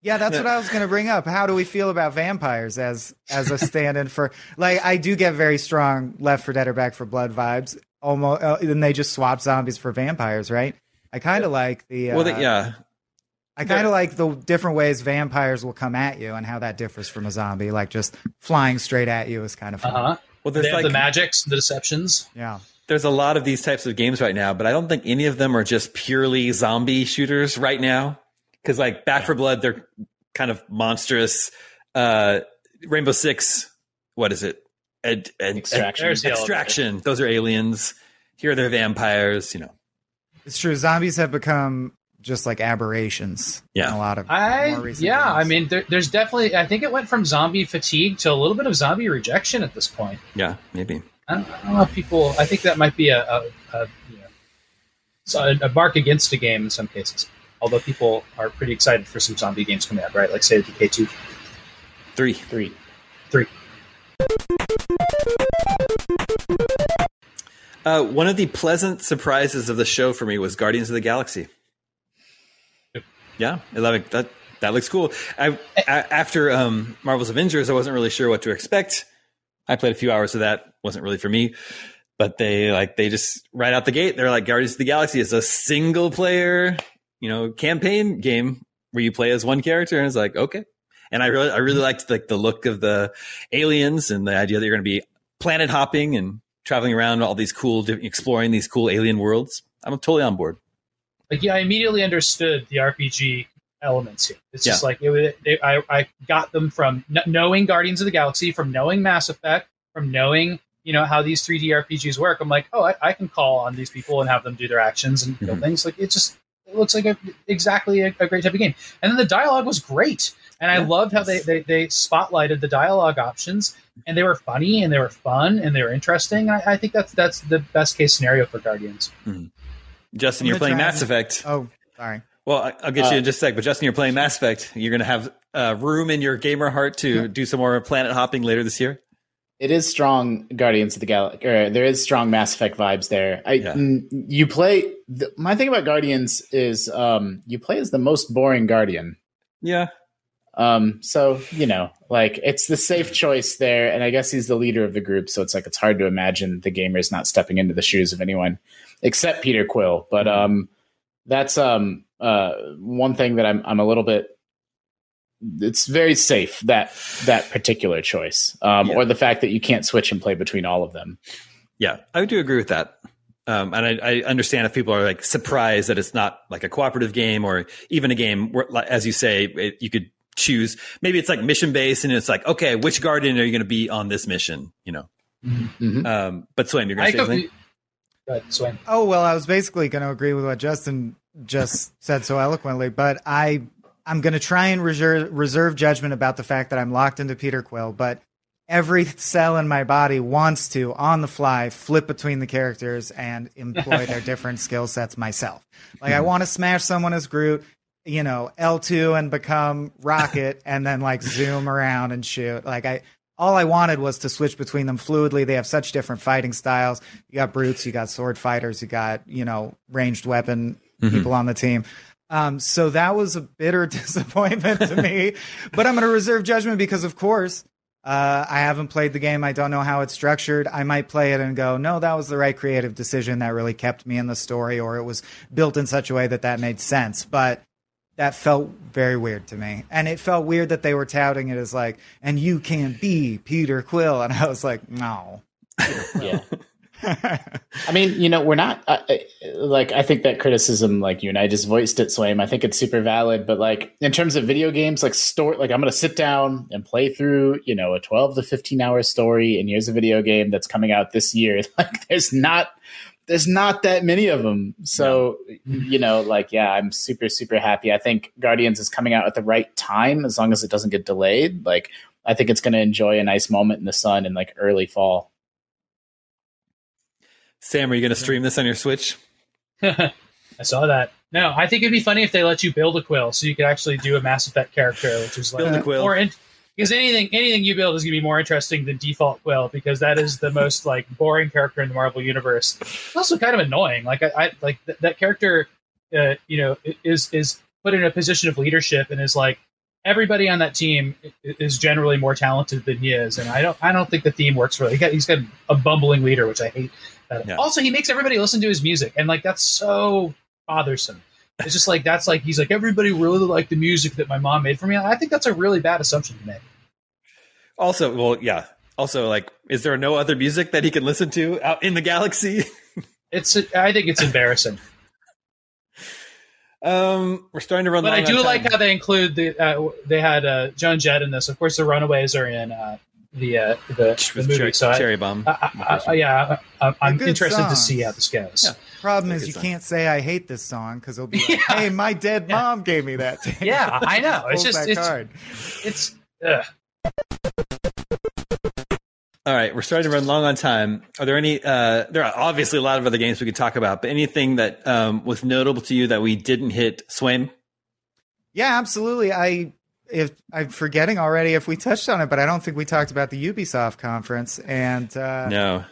D: Yeah, that's what I was going to bring up. How do we feel about vampires as as a stand-in for like I do get very strong Left for Dead or Back for Blood vibes. Almost, uh, and they just swap zombies for vampires, right? I kind of like the. Uh,
A: Well, they, yeah,
D: I kind of like the different ways vampires will come at you and how that differs from a zombie. Like just flying straight at you is kind of
B: Uh
D: fun.
B: huh.
A: well, there's
B: have
A: like
B: the magics, the deceptions.
D: Yeah.
A: there's a lot of these types of games right now, but I don't think any of them are just purely zombie shooters right now. Because like Back for Blood, they're kind of monstrous. Uh, Rainbow Six, what is it? Ed, ed,
C: Extraction.
B: There's the elevator.
A: Extraction. Those are aliens. Here they're vampires. You know.
D: It's true. Zombies have become just like aberrations.
A: Yeah.
D: In a lot of
B: I
D: more recent
B: yeah, I mean, there, there's definitely. I think it went from zombie fatigue to a little bit of zombie rejection at this point.
A: Yeah, maybe.
B: I don't, I don't know if people. I think that might be a, a, a you know, so a, a mark against a game in some cases. Although people are pretty excited for some zombie games coming out, right? Like say Decay two,
A: Three.
C: Three.
B: three.
A: Uh, one of the pleasant surprises of the show for me was Guardians of the Galaxy.
B: Yep.
A: Yeah, I love it. That that looks cool. I, a- after um, Marvel's Avengers, I wasn't really sure what to expect. I played a few hours of that. wasn't really for me. But they like they just right out the gate. They're like Guardians of the Galaxy is a single player, you know, campaign game where you play as one character, and it's like okay. And I really I really liked like the look of the aliens and the idea that you're going to be planet hopping and traveling around all these cool, exploring these cool alien worlds. I'm totally on board.
B: Like yeah, I immediately understood the RPG elements here. It's just like it, was- they, I, I got them from kn- knowing Guardians of the Galaxy, from knowing Mass Effect, from knowing you know how these 3D RPGs work. I'm like, oh, I, I can call on these people and have them do their actions and
A: Mhm.
B: things. Like it just it looks like a, exactly a, a great type of game. And then the dialogue was great, and I
A: Yeah.
B: loved how they, they they spotlighted the dialogue options, and they were funny and they were fun and they were interesting. I, I think that's that's the best case scenario for Guardians.
A: Justin,
D: I'm
A: you're playing
D: try
A: Mass
D: and-
A: Effect.
D: Oh, sorry.
A: Well, I- I'll get
C: Uh,
A: you in just a sec. But Justin, you're playing Mass Effect. You're going to have uh, room in your gamer heart to do some more planet hopping later this year.
C: It is strong Guardians of the Galaxy. Or there is strong Mass Effect vibes there. I
A: Yeah.
C: mm, you play. The, my thing about Guardians is um, you play as the most boring Guardian.
A: Yeah,
C: Um, so you know, like it's the safe choice there, and I guess he's the leader of the group, so it's like it's hard to imagine the gamers not stepping into the shoes of anyone except Peter Quill. But um, that's um uh one thing that I'm I'm a little bit. It's very safe that that particular choice, um,
A: Yeah.
C: or the fact that you can't switch and play between all of them.
A: yeah, I do agree with that. Um, and I, I understand if people are like surprised that it's not like a cooperative game or even a game where, as you say, it, you could choose. Maybe it's like mission based, and it's like, okay, which guardian are you going to be on this mission? You know.
C: Mhm.
A: Um, but Swaim, you're going to say something.
B: Go ahead,
D: Oh well, I was basically going to agree with what Justin just said so eloquently, but I I'm going to try and reserve reserve judgment about the fact that I'm locked into Peter Quill, but every cell in my body wants to on the fly flip between the characters and employ their different skill sets myself. Like I hmm. want to smash someone as Groot, you know, L2 and become Rocket and then like zoom around and shoot. Like I all I wanted was to switch between them fluidly. They have such different fighting styles. You got brutes, you got sword fighters, you got, you know, ranged weapon mm-hmm. people on the team. Um, so that was a bitter disappointment to me, but I'm going to reserve judgment because, of course, uh, I haven't played the game. I don't know how it's structured. I might play it and go, no, that was the right creative decision that really kept me in the story, or it was built in such a way that that made sense. But that felt very weird to me. And it felt weird that they were touting it as like, and you can be Peter Quill. And I was like, no.
C: Yeah. I mean, you know, we're not uh, uh, like I think that criticism, like you and I just voiced it, Swaim. I think it's super valid. But like in terms of video games, like story, like I'm going to sit down and play through, you know, a 12 to 15 hour story, and here's a video game that's coming out this year. Like, there's not, there's not that many of them. So, you know, like yeah, I'm super super happy. I think Guardians is coming out at the right time, as long as it doesn't get delayed. Like, I think it's going to enjoy a nice moment in the sun in like early fall.
A: Sam, are you going to stream this on your Switch?
B: I saw that. No, I think it'd be funny if they let you build a quill, so you could actually do a Mass Effect character, which is like
A: Build a quill.
B: more in- because anything anything you build is going to be more interesting than default quill because that is the most like boring character in the Marvel universe. It's also kind of annoying. Like I, I like th- that character, uh, you know, is is put in a position of leadership and is like everybody on that team is generally more talented than he is, and I don't I don't think the theme works really. He got, he's got a bumbling leader, which I hate.
A: Yeah.
B: Also, he makes everybody listen to his music, and like that's so bothersome. It's just like that's like he's like everybody really liked the music that my mom made for me. I think that's a really bad assumption to make.
A: Also, well, yeah. Also, like, is there no other music that he can listen to out in the galaxy?
B: It's I think it's embarrassing.
A: um, we're starting to run.
B: but I do like how they include the uh, they had uh, Joan Jett in this. Of course, the Runaways are in uh, the uh, the, the movie.
A: cherry,
B: so I,
A: cherry bomb.
B: I, I, I, yeah, I, I'm
D: good
B: interested to see how this goes.
A: Yeah.
D: Problem is, you
A: song.
D: can't say I hate this song because it'll be like,
B: Yeah.
D: hey, my dead
B: Yeah.
D: mom gave me that.
B: Yeah, I know. It's
D: Pulls
B: just- it's-
D: card.
B: It's ugh.
A: All right, we're starting to run long on time. Are there any? Uh, there are obviously a lot of other games we could talk about, but anything that um, was notable to you that we didn't hit? Swaim.
D: Yeah, absolutely. I if I'm forgetting already if we touched on it, but I don't think we talked about the Ubisoft conference. And uh,
A: no,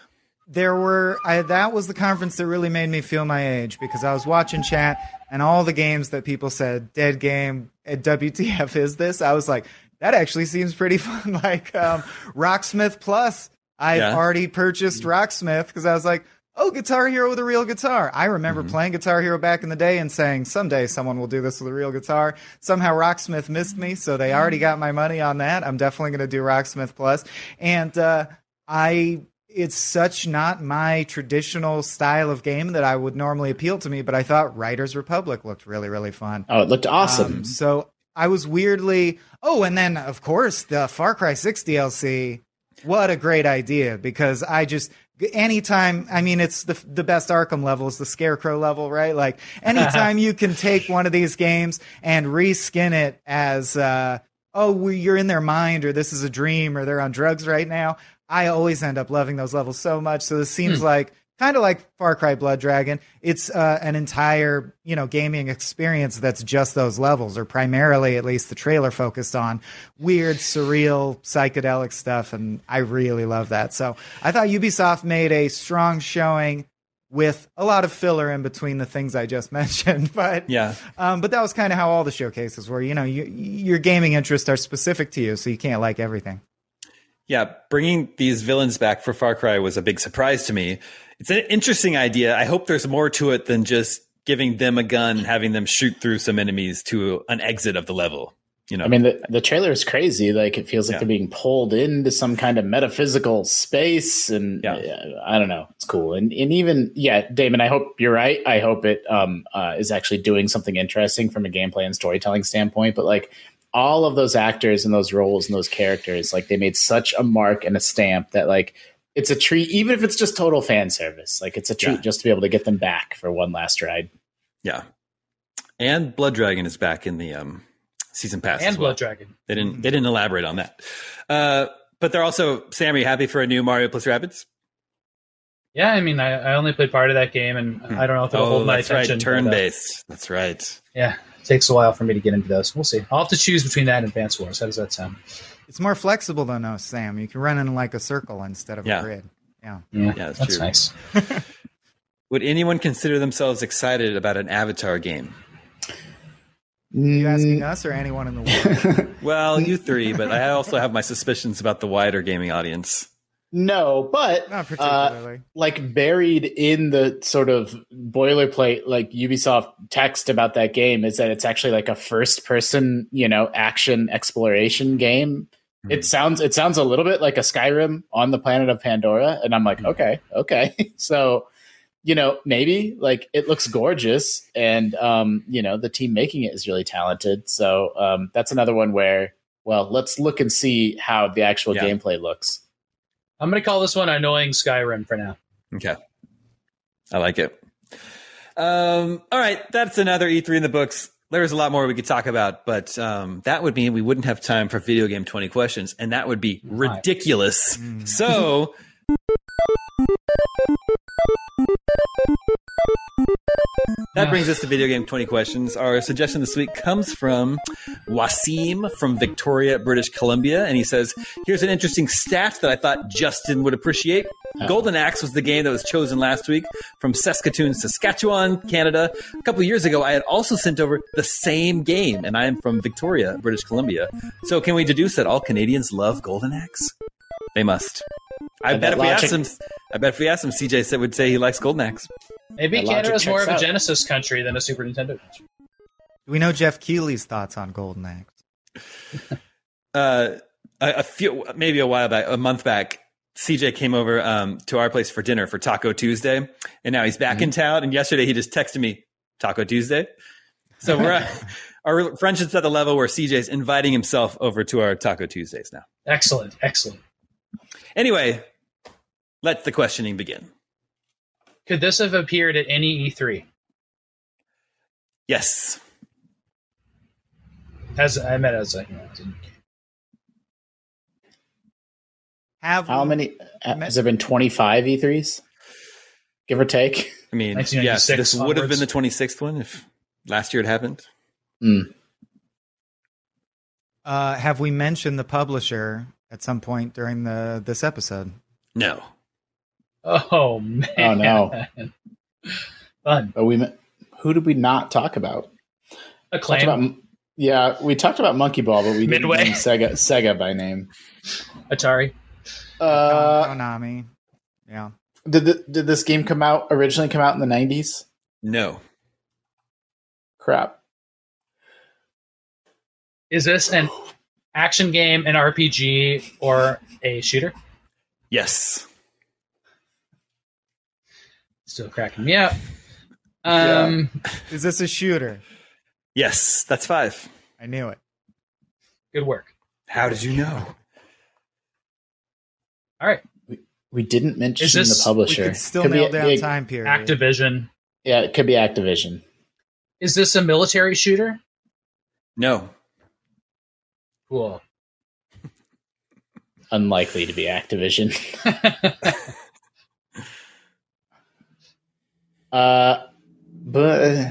D: there were I, that was the conference that really made me feel my age because I was watching chat and all the games that people said dead game at WTF is this? I was like, that actually seems pretty fun. like um, Rocksmith Plus. I've yeah. already purchased Rocksmith because I was like, oh, Guitar Hero with a real guitar. I remember mm-hmm. playing Guitar Hero back in the day and saying, someday someone will do this with a real guitar. Somehow Rocksmith missed me, so they already got my money on that. I'm definitely going to do Rocksmith Plus. And uh, I. It's such not my traditional style of game that I would normally appeal to me, but I thought Riders Republic looked really, really fun.
C: Oh, it looked awesome. Um,
D: so I was weirdly. Oh, and then of course the Far Cry Six DLC. What a great idea! Because I just anytime i mean it's the the best arkham level is the scarecrow level right like anytime you can take one of these games and reskin it as uh oh you're in their mind or this is a dream or they're on drugs right now i always end up loving those levels so much so this seems hmm. like kind of like Far Cry Blood Dragon. It's uh, an entire, you know, gaming experience that's just those levels, or primarily, at least, the trailer focused on weird, surreal, psychedelic stuff, and I really love that. So I thought Ubisoft made a strong showing with a lot of filler in between the things I just mentioned. But
A: yeah,
D: um, but that was kind of how all the showcases were. You know, you, your gaming interests are specific to you, so you can't like everything.
A: Yeah, bringing these villains back for Far Cry was a big surprise to me it's an interesting idea. I hope there's more to it than just giving them a gun, having them shoot through some enemies to an exit of the level. You know,
C: I mean, the, the trailer is crazy. Like it feels like yeah. they're being pulled into some kind of metaphysical space, and yeah. I don't know. It's cool, and and even yeah, Damon. I hope you're right. I hope it um, uh, is actually doing something interesting from a gameplay and storytelling standpoint. But like all of those actors and those roles and those characters, like they made such a mark and a stamp that like it's a treat, even if it's just total fan service. Like it's a treat yeah. just to be able to get them back for one last ride.
A: Yeah, and Blood Dragon is back in the um, season pass.
B: And well. Blood Dragon.
A: They didn't. They didn't elaborate on that. Uh, but they're also Sam. Are you happy for a new Mario plus Rabbids?
B: Yeah, I mean, I, I only played part of that game, and hmm. I don't know if it'll oh, hold my attention.
A: Right. Turn based. That's right.
B: Yeah, it takes a while for me to get into those. We'll see. I'll have to choose between that and Advance Wars. How does that sound?
D: It's more flexible than us, Sam. You can run in like a circle instead of
A: yeah.
D: a grid. Yeah,
B: yeah, yeah that's, that's nice.
A: Would anyone consider themselves excited about an Avatar game?
D: Are you asking us or anyone in the
A: world? well, you three, but I also have my suspicions about the wider gaming audience.
C: No, but
D: not uh, particularly.
C: Uh, like buried in the sort of boilerplate, like Ubisoft text about that game is that it's actually like a first-person, you know, action exploration game. Mm-hmm. It sounds it sounds a little bit like a Skyrim on the planet of Pandora, and I'm like, mm-hmm. okay, okay. so, you know, maybe like it looks gorgeous, and um, you know, the team making it is really talented. So um, that's another one where, well, let's look and see how the actual yeah. gameplay looks.
B: I'm going to call this one annoying Skyrim for now.
A: Okay. I like it. Um, all right. That's another E3 in the books. There's a lot more we could talk about, but um, that would mean we wouldn't have time for video game 20 questions, and that would be ridiculous. Mm. So. That brings us to video game 20 questions. Our suggestion this week comes from Wasim from Victoria, British Columbia. And he says, Here's an interesting stat that I thought Justin would appreciate. Golden Axe was the game that was chosen last week from Saskatoon, Saskatchewan, Canada. A couple years ago, I had also sent over the same game, and I am from Victoria, British Columbia. So can we deduce that all Canadians love Golden Axe? They must. I bet if we asked him, I bet if we asked him, CJ said would say he likes Golden Axe.
B: Maybe Canada is more of a Genesis country than a Super Nintendo country.
D: We know Geoff Keighley's thoughts on Golden
A: Axe. uh, a, a, few, maybe a while back, a month back, CJ came over um, to our place for dinner for Taco Tuesday, and now he's back mm-hmm. in town. And yesterday he just texted me Taco Tuesday. So we're at, our friendship's at the level where CJ's inviting himself over to our Taco Tuesdays now.
B: Excellent, excellent.
A: Anyway, let the questioning begin.
B: Could this have appeared at any E3?
A: Yes.
B: As I meant as a you
D: Have
C: How many? uh, Has there been 25 E3s? Give or take.
A: I mean, yes, this would have been the 26th one if last year it happened.
C: Mm.
D: Uh, have we mentioned the publisher at some point during the this episode?
A: No.
B: Oh man!
C: Oh, no.
B: Fun.
C: But we, who did we not talk about? Talked
B: Acclaim.
C: about yeah, we talked about Monkey Ball, but we didn't
B: Midway.
C: name Sega Sega by name.
B: Atari.
C: Uh,
D: Konami. Yeah.
C: did the, did this game come out originally come out in the 90s?
A: No.
C: Crap.
B: Is this an action game, an RPG, or a shooter?
A: Yes.
B: Still cracking me up. Um,
D: Is this a shooter?
A: Yes. That's five.
D: I knew it.
B: good work.
A: How did you know?
B: All right,
C: We we didn't mention
B: Is this-
C: the
D: We
C: publisher.
D: could still
C: Could be-
D: down
C: yeah,
D: time period.
B: Activision.
C: Yeah, it could be Activision.
B: Is this a military shooter?
A: No.
B: Cool.
C: Unlikely to be Activision. uh, but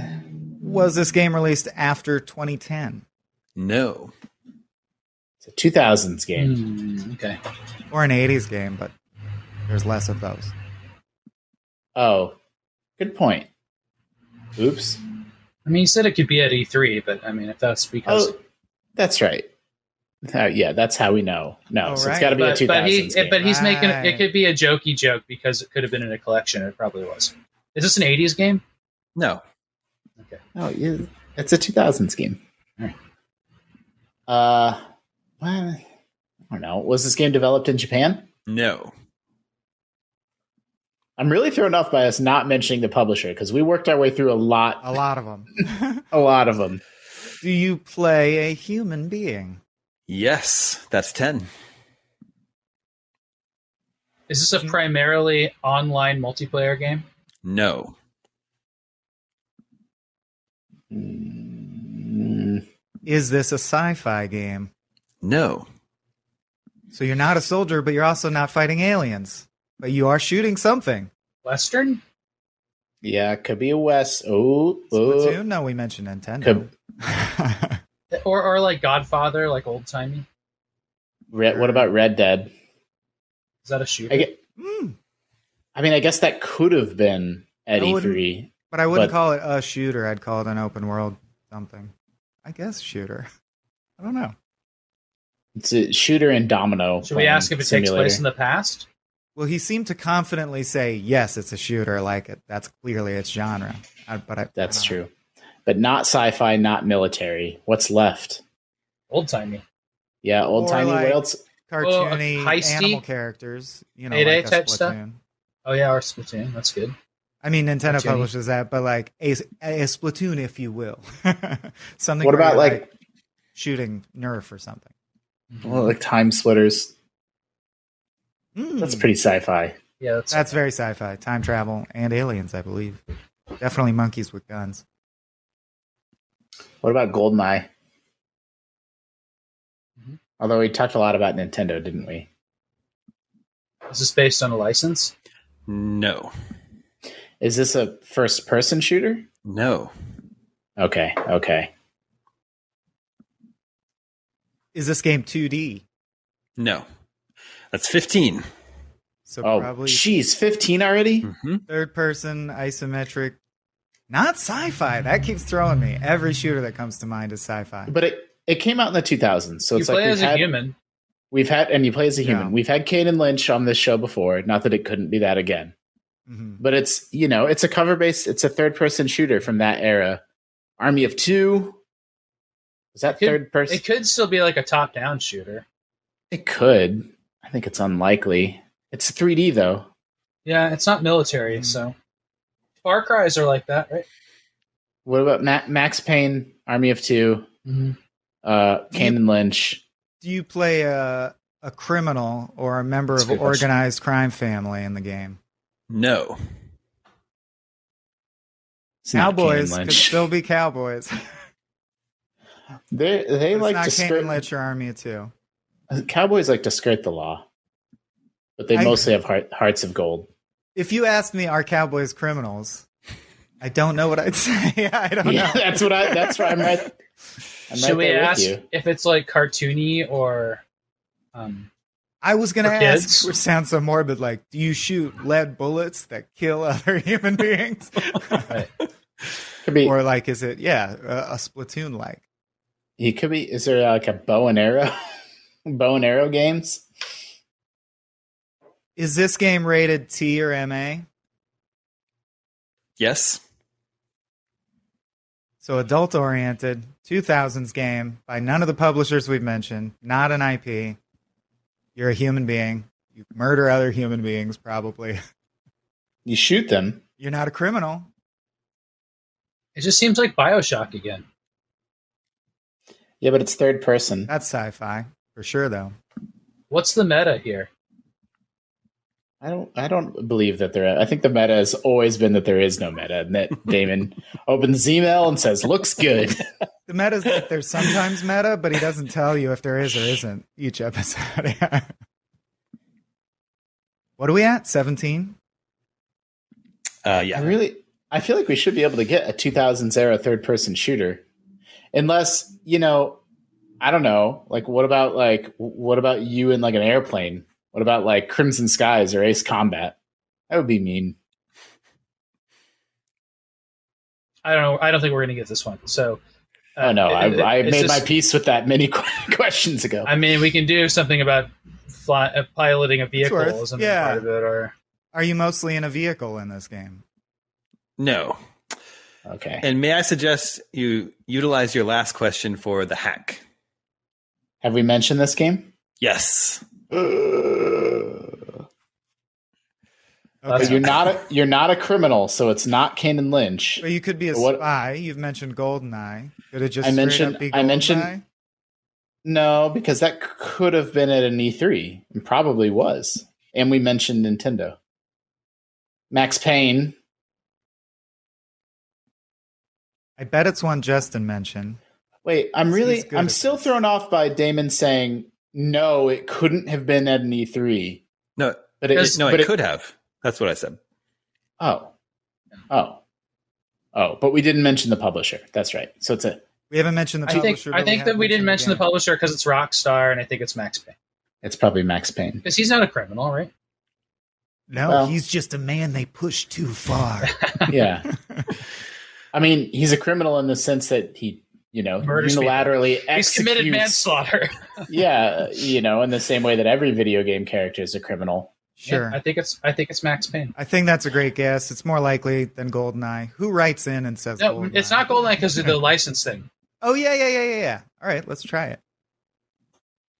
D: Was this game released after 2010
A: No.
C: it's a 2000s game.
B: Hmm, okay.
D: or an 80s game? But there's less of those.
C: Oh, good point. Oops.
B: I mean, you said it could be at E3, but I mean, if that's because.
C: Oh, that's right. Uh, yeah, that's how we know. No,
D: Oh,
C: so
D: right.
C: it's got to be a
B: but,
C: 2000s
B: but, he,
C: game.
B: but he's making it
D: Right.
B: could be a jokey joke because it could have been in a collection. It probably was. Is this an 80s game?
A: No. Okay.
C: Oh, yeah, it's a 2000s game.
B: Alright.
C: Uh, well, I don't know. Was this game developed in Japan?
A: No.
C: I'm really thrown off by us not mentioning the publisher because we worked our way through a lot,
D: A lot of them.
C: a lot of them.
D: Do you play a human being?
A: Yes. That's 10.
B: Is this a primarily online multiplayer game?
A: No.
C: Mm,
D: Is this a sci-fi game?
A: No.
D: So you're not a soldier, but you're also not fighting aliens. But you are shooting something.
B: Western?
C: yeah, could be a West. Oh, oh.
D: No, we mentioned Nintendo.
C: Could,
B: Or, or like Godfather, like old timey?
C: Red, what about Red Dead?
B: Is that a shooter?
C: I, get,
D: Hmm,
C: I mean, I guess that could have been at E3.
D: but I wouldn't
C: But-
D: call it a shooter. I'd call it an open world something. I guess shooter. I don't know.
C: It's a shooter and domino.
B: Should we ask if it takes place in the past?
D: Well, he seemed to confidently say, "Yes, it's a shooter." Like it, that's clearly its genre. I, but I,
C: That's
D: I don't know.
C: true. But not sci-fi, not military. What's left?
B: Old timey.
C: Yeah, old
D: Or
C: timey.
D: like-
C: what else?
D: Oh, cartoony
B: heisty?
D: animal characters. You know,
B: Payday
D: like a
B: type stuff?
D: Splatoon.
B: Oh yeah, or Splatoon. That's good.
D: I mean, Nintendo
B: Cartoony.
D: publishes that, but like a, a Splatoon, if you will, something.
C: What about
D: you're,
C: like,
D: shooting Nerf or something?
C: well, like TimeSplitters?
D: Hmm.
C: That's pretty sci-fi.
B: Yeah, that's,
D: That's very sci-fi. Time travel and aliens, I believe. Definitely monkeys with guns.
C: What about Goldeneye?
B: Mhm.
C: Although we talked a lot about Nintendo, didn't we?
B: is this based on a license?
A: No.
C: Is this a first-person shooter?
A: No.
C: Okay, okay.
D: Is this game 2D?
A: No. That's 15.
D: So
C: Oh,
D: probably
C: jeez, fifteen already?
A: hmm
D: third person isometric. Not sci-fi. That keeps throwing me. Every shooter that comes to mind is sci-fi.
C: But it it came out in the 2000s, so
B: you
C: it's
B: play
C: like we've
B: as a
C: had,
B: human.
C: We've had, and you play as a human.
D: Yeah.
C: We've had Kane and Lynch on this show before. Not that it couldn't be that again.
D: Mhm.
C: but it's you know it's a cover based it's a third person shooter from that era army of two is that
B: could-
C: third person
B: It could still be like a top down shooter.
C: it could i think it's unlikely it's 3d though
B: Yeah, it's not military,
D: Mhm.
B: so Far Cries are like that, right?
C: what about Ma- max payne army of 2
B: Mm-hmm.
C: uh kane and lynch
D: Do you play a a criminal or a member
B: That's
D: of an
B: good question.
D: organized crime family in the game?
A: No.
C: It's not Kane and
D: Cowboys could still be cowboys.
C: they they
D: It's
C: like
D: not
C: to
D: Kane
C: skirt
D: and Lynch or Army of Two.
C: cowboys like to skirt the law but they
D: I-
C: mostly have heart, hearts of gold.
D: If you asked me, are Cowboys criminals? I don't know what I'd say. I don't
C: Yeah,
D: know.
C: that's what I. That's why I'm right. I'm
B: Should
C: right
B: we ask if it's like cartoony or um
D: I was going to ask,
B: kids?
D: which sounds so morbid, like, do you shoot lead bullets that kill other human beings?
B: right.
C: Could be.
D: or like, is it, yeah, a, a Splatoon like?
C: He could be. Is there like a bow and arrow, bow and arrow games?
D: Is this game rated T or MA?
A: Yes.
D: So adult oriented, 2000s game by none of the publishers we've mentioned, not an IP. You're a human being. You murder other human beings, probably.
C: You shoot them.
D: You're not a criminal.
B: It just seems like Bioshock again.
C: Yeah, but it's third person.
D: That's sci fi, for sure, though.
B: What's the meta here?
C: I don't. I don't believe that there. I think the meta has always been that there is no meta, and that Damon opens email and says, "Looks good."
D: The meta is that there's sometimes meta, but he doesn't tell you if there is or isn't each episode. what are we at? 17?
A: Uh, yeah.
C: I really, I feel like we should be able to get a 2000s era third person shooter, unless you know, I don't know. Like, what about like, what about you in like an airplane? What about like Crimson Skies or Ace Combat? That would be mean.
B: I don't know. I don't think we're gonna get this one. So uh,
C: oh no, I,
B: it- it-
C: I
B: it's
C: made my peace with that many questions ago.
B: I mean, we can do something about fly, uh, piloting a vehicle
D: worth-
B: or something
D: yeah.
B: part of it, or
D: Are you mostly in a vehicle in this game?
A: No.
C: okay,
A: And may I suggest you utilize your last question for the hack?
C: have we mentioned this game?
A: Yes.
C: But
B: That's-
C: you're not a, you're not a criminal, so it's not and Lynch.
D: Well, you could be a
C: What-
D: spy. You've mentioned Goldeneye. Could it just
C: I mentioned- I mentioned- No, because that could have been at an E3 and probably was. And we mentioned Nintendo. Max Payne.
D: I bet it's one Justin mentioned.
C: Wait, I'm really I'm still
D: this.
C: thrown off by Damon saying no, it couldn't have been at an E3.
A: No,
C: But it,
B: Because-
A: no,
C: but
A: it could have. That's what I said.
C: Oh. Oh. Oh, but we didn't mention the publisher. That's right. So it's a
D: We haven't mentioned the
B: I think
D: publisher.
B: I think
D: have
B: that we didn't mention the
D: game.
B: publisher because it's Rockstar, and I think it's Max Payne
C: it's probably Max Payne.
B: because he's not a criminal, right?
D: No,
C: Well-
D: he's just a man they push too far.
C: Yeah. I mean, he's a criminal in the sense that he, you know,
B: Murders
C: unilaterally
B: He's committed manslaughter.
C: yeah, you know, in the same way that every video game character is a criminal.
D: Sure.
B: Yeah, I think it's I think it's Max Payne.
D: I think that's a great guess. It's more likely than Goldeneye. Who writes in and says
B: No,
D: Goldeneye?
B: it's not Goldeneye because of the license thing.
D: Oh yeah, yeah, yeah, yeah, yeah. All right, let's try it.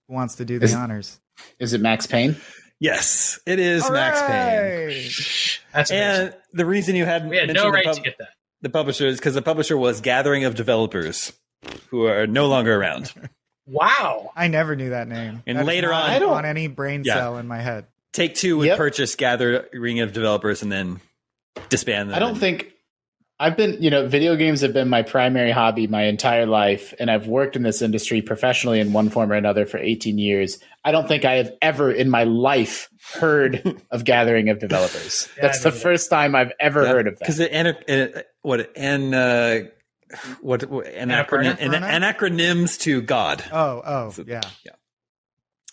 D: Who wants to do the
C: Is-
D: honors?
C: Is it Max Payne?
A: Yes, it is
D: All
A: Max Payne.
B: That's amazing.
A: And the reason you had
B: we had no
A: mentioned
B: right
A: the,
B: to get that.
A: the publisher is because the publisher was Gathering of Developers, who are no longer around.
B: Wow.
D: I never knew that name.
A: And
D: That's
A: later
D: not
A: on-
C: I don't-
D: want any brain
A: Yeah.
D: cell in my head.
A: Take Two would
C: Yep.
A: purchase Gathering of Developers and then disband them.
C: I don't think I've been, you know, video games have been my primary hobby my entire life, and I've worked in this industry professionally in one form or another for 18 years. I don't think I have ever in my life heard of Gathering of Developers.
B: Yeah,
C: That's the
B: mean,
C: first time I've ever heard of
A: because
C: that.
A: it, ana- it what an uh, what, what an acronym an,
D: Annapurna?
A: anacronyms to God
D: Oh, oh,
A: So-
D: yeah.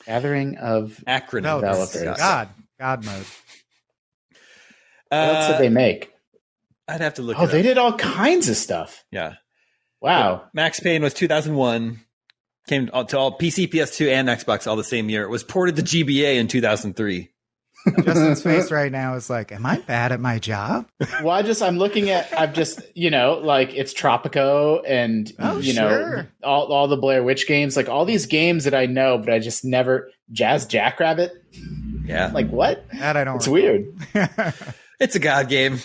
C: Gathering of
A: acronym
D: Developers.
C: Developers.
D: God, God mode.
C: what else
A: Uh,
C: did they make?
A: I'd have to look.
C: Oh,
A: it
C: they
A: up.
C: did all kinds of stuff.
A: Yeah,
C: Wow.
A: Max Payne was 2001. Came to all PC, PS2, and Xbox all the same year. It was ported to GBA in 2003.
D: Justin's face right now is like, "Am I bad at my job?"
C: well, I just I'm looking at I've just you know like it's Tropico and
D: Oh,
C: you know
D: sure.
C: all all the Blair Witch games like all these games that I know but I just never Jazz Jackrabbit
A: Yeah,
C: like what
D: That I don't.
C: it's
D: recall.
C: weird
A: it's a God game.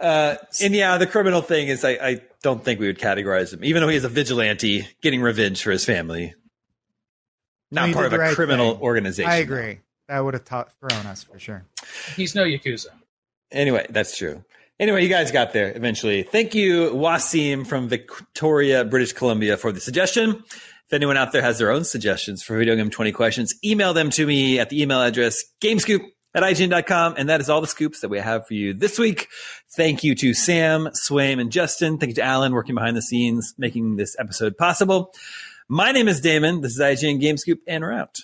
A: Uh, and yeah, the criminal thing is, I, I don't think we would categorize him, even though he is a vigilante getting revenge for his family. Not
D: he
A: part of a
D: right
A: criminal
D: thing.
A: organization.
D: I agree. That would have taught, thrown us for sure.
B: He's no Yakuza.
A: Anyway, that's true. Anyway, you guys got there eventually. Thank you, Wasim from Victoria, British Columbia, for the suggestion. If anyone out there has their own suggestions for Video Game 20 questions, email them to me at the email address gamescoop at IGN.com. And that is all the scoops that we have for you this week. Thank you to Sam, Swaim, and Justin. Thank you to Alan working behind the scenes, making this episode possible. My name is Damon. This is IGN Game Scoop, and we're out.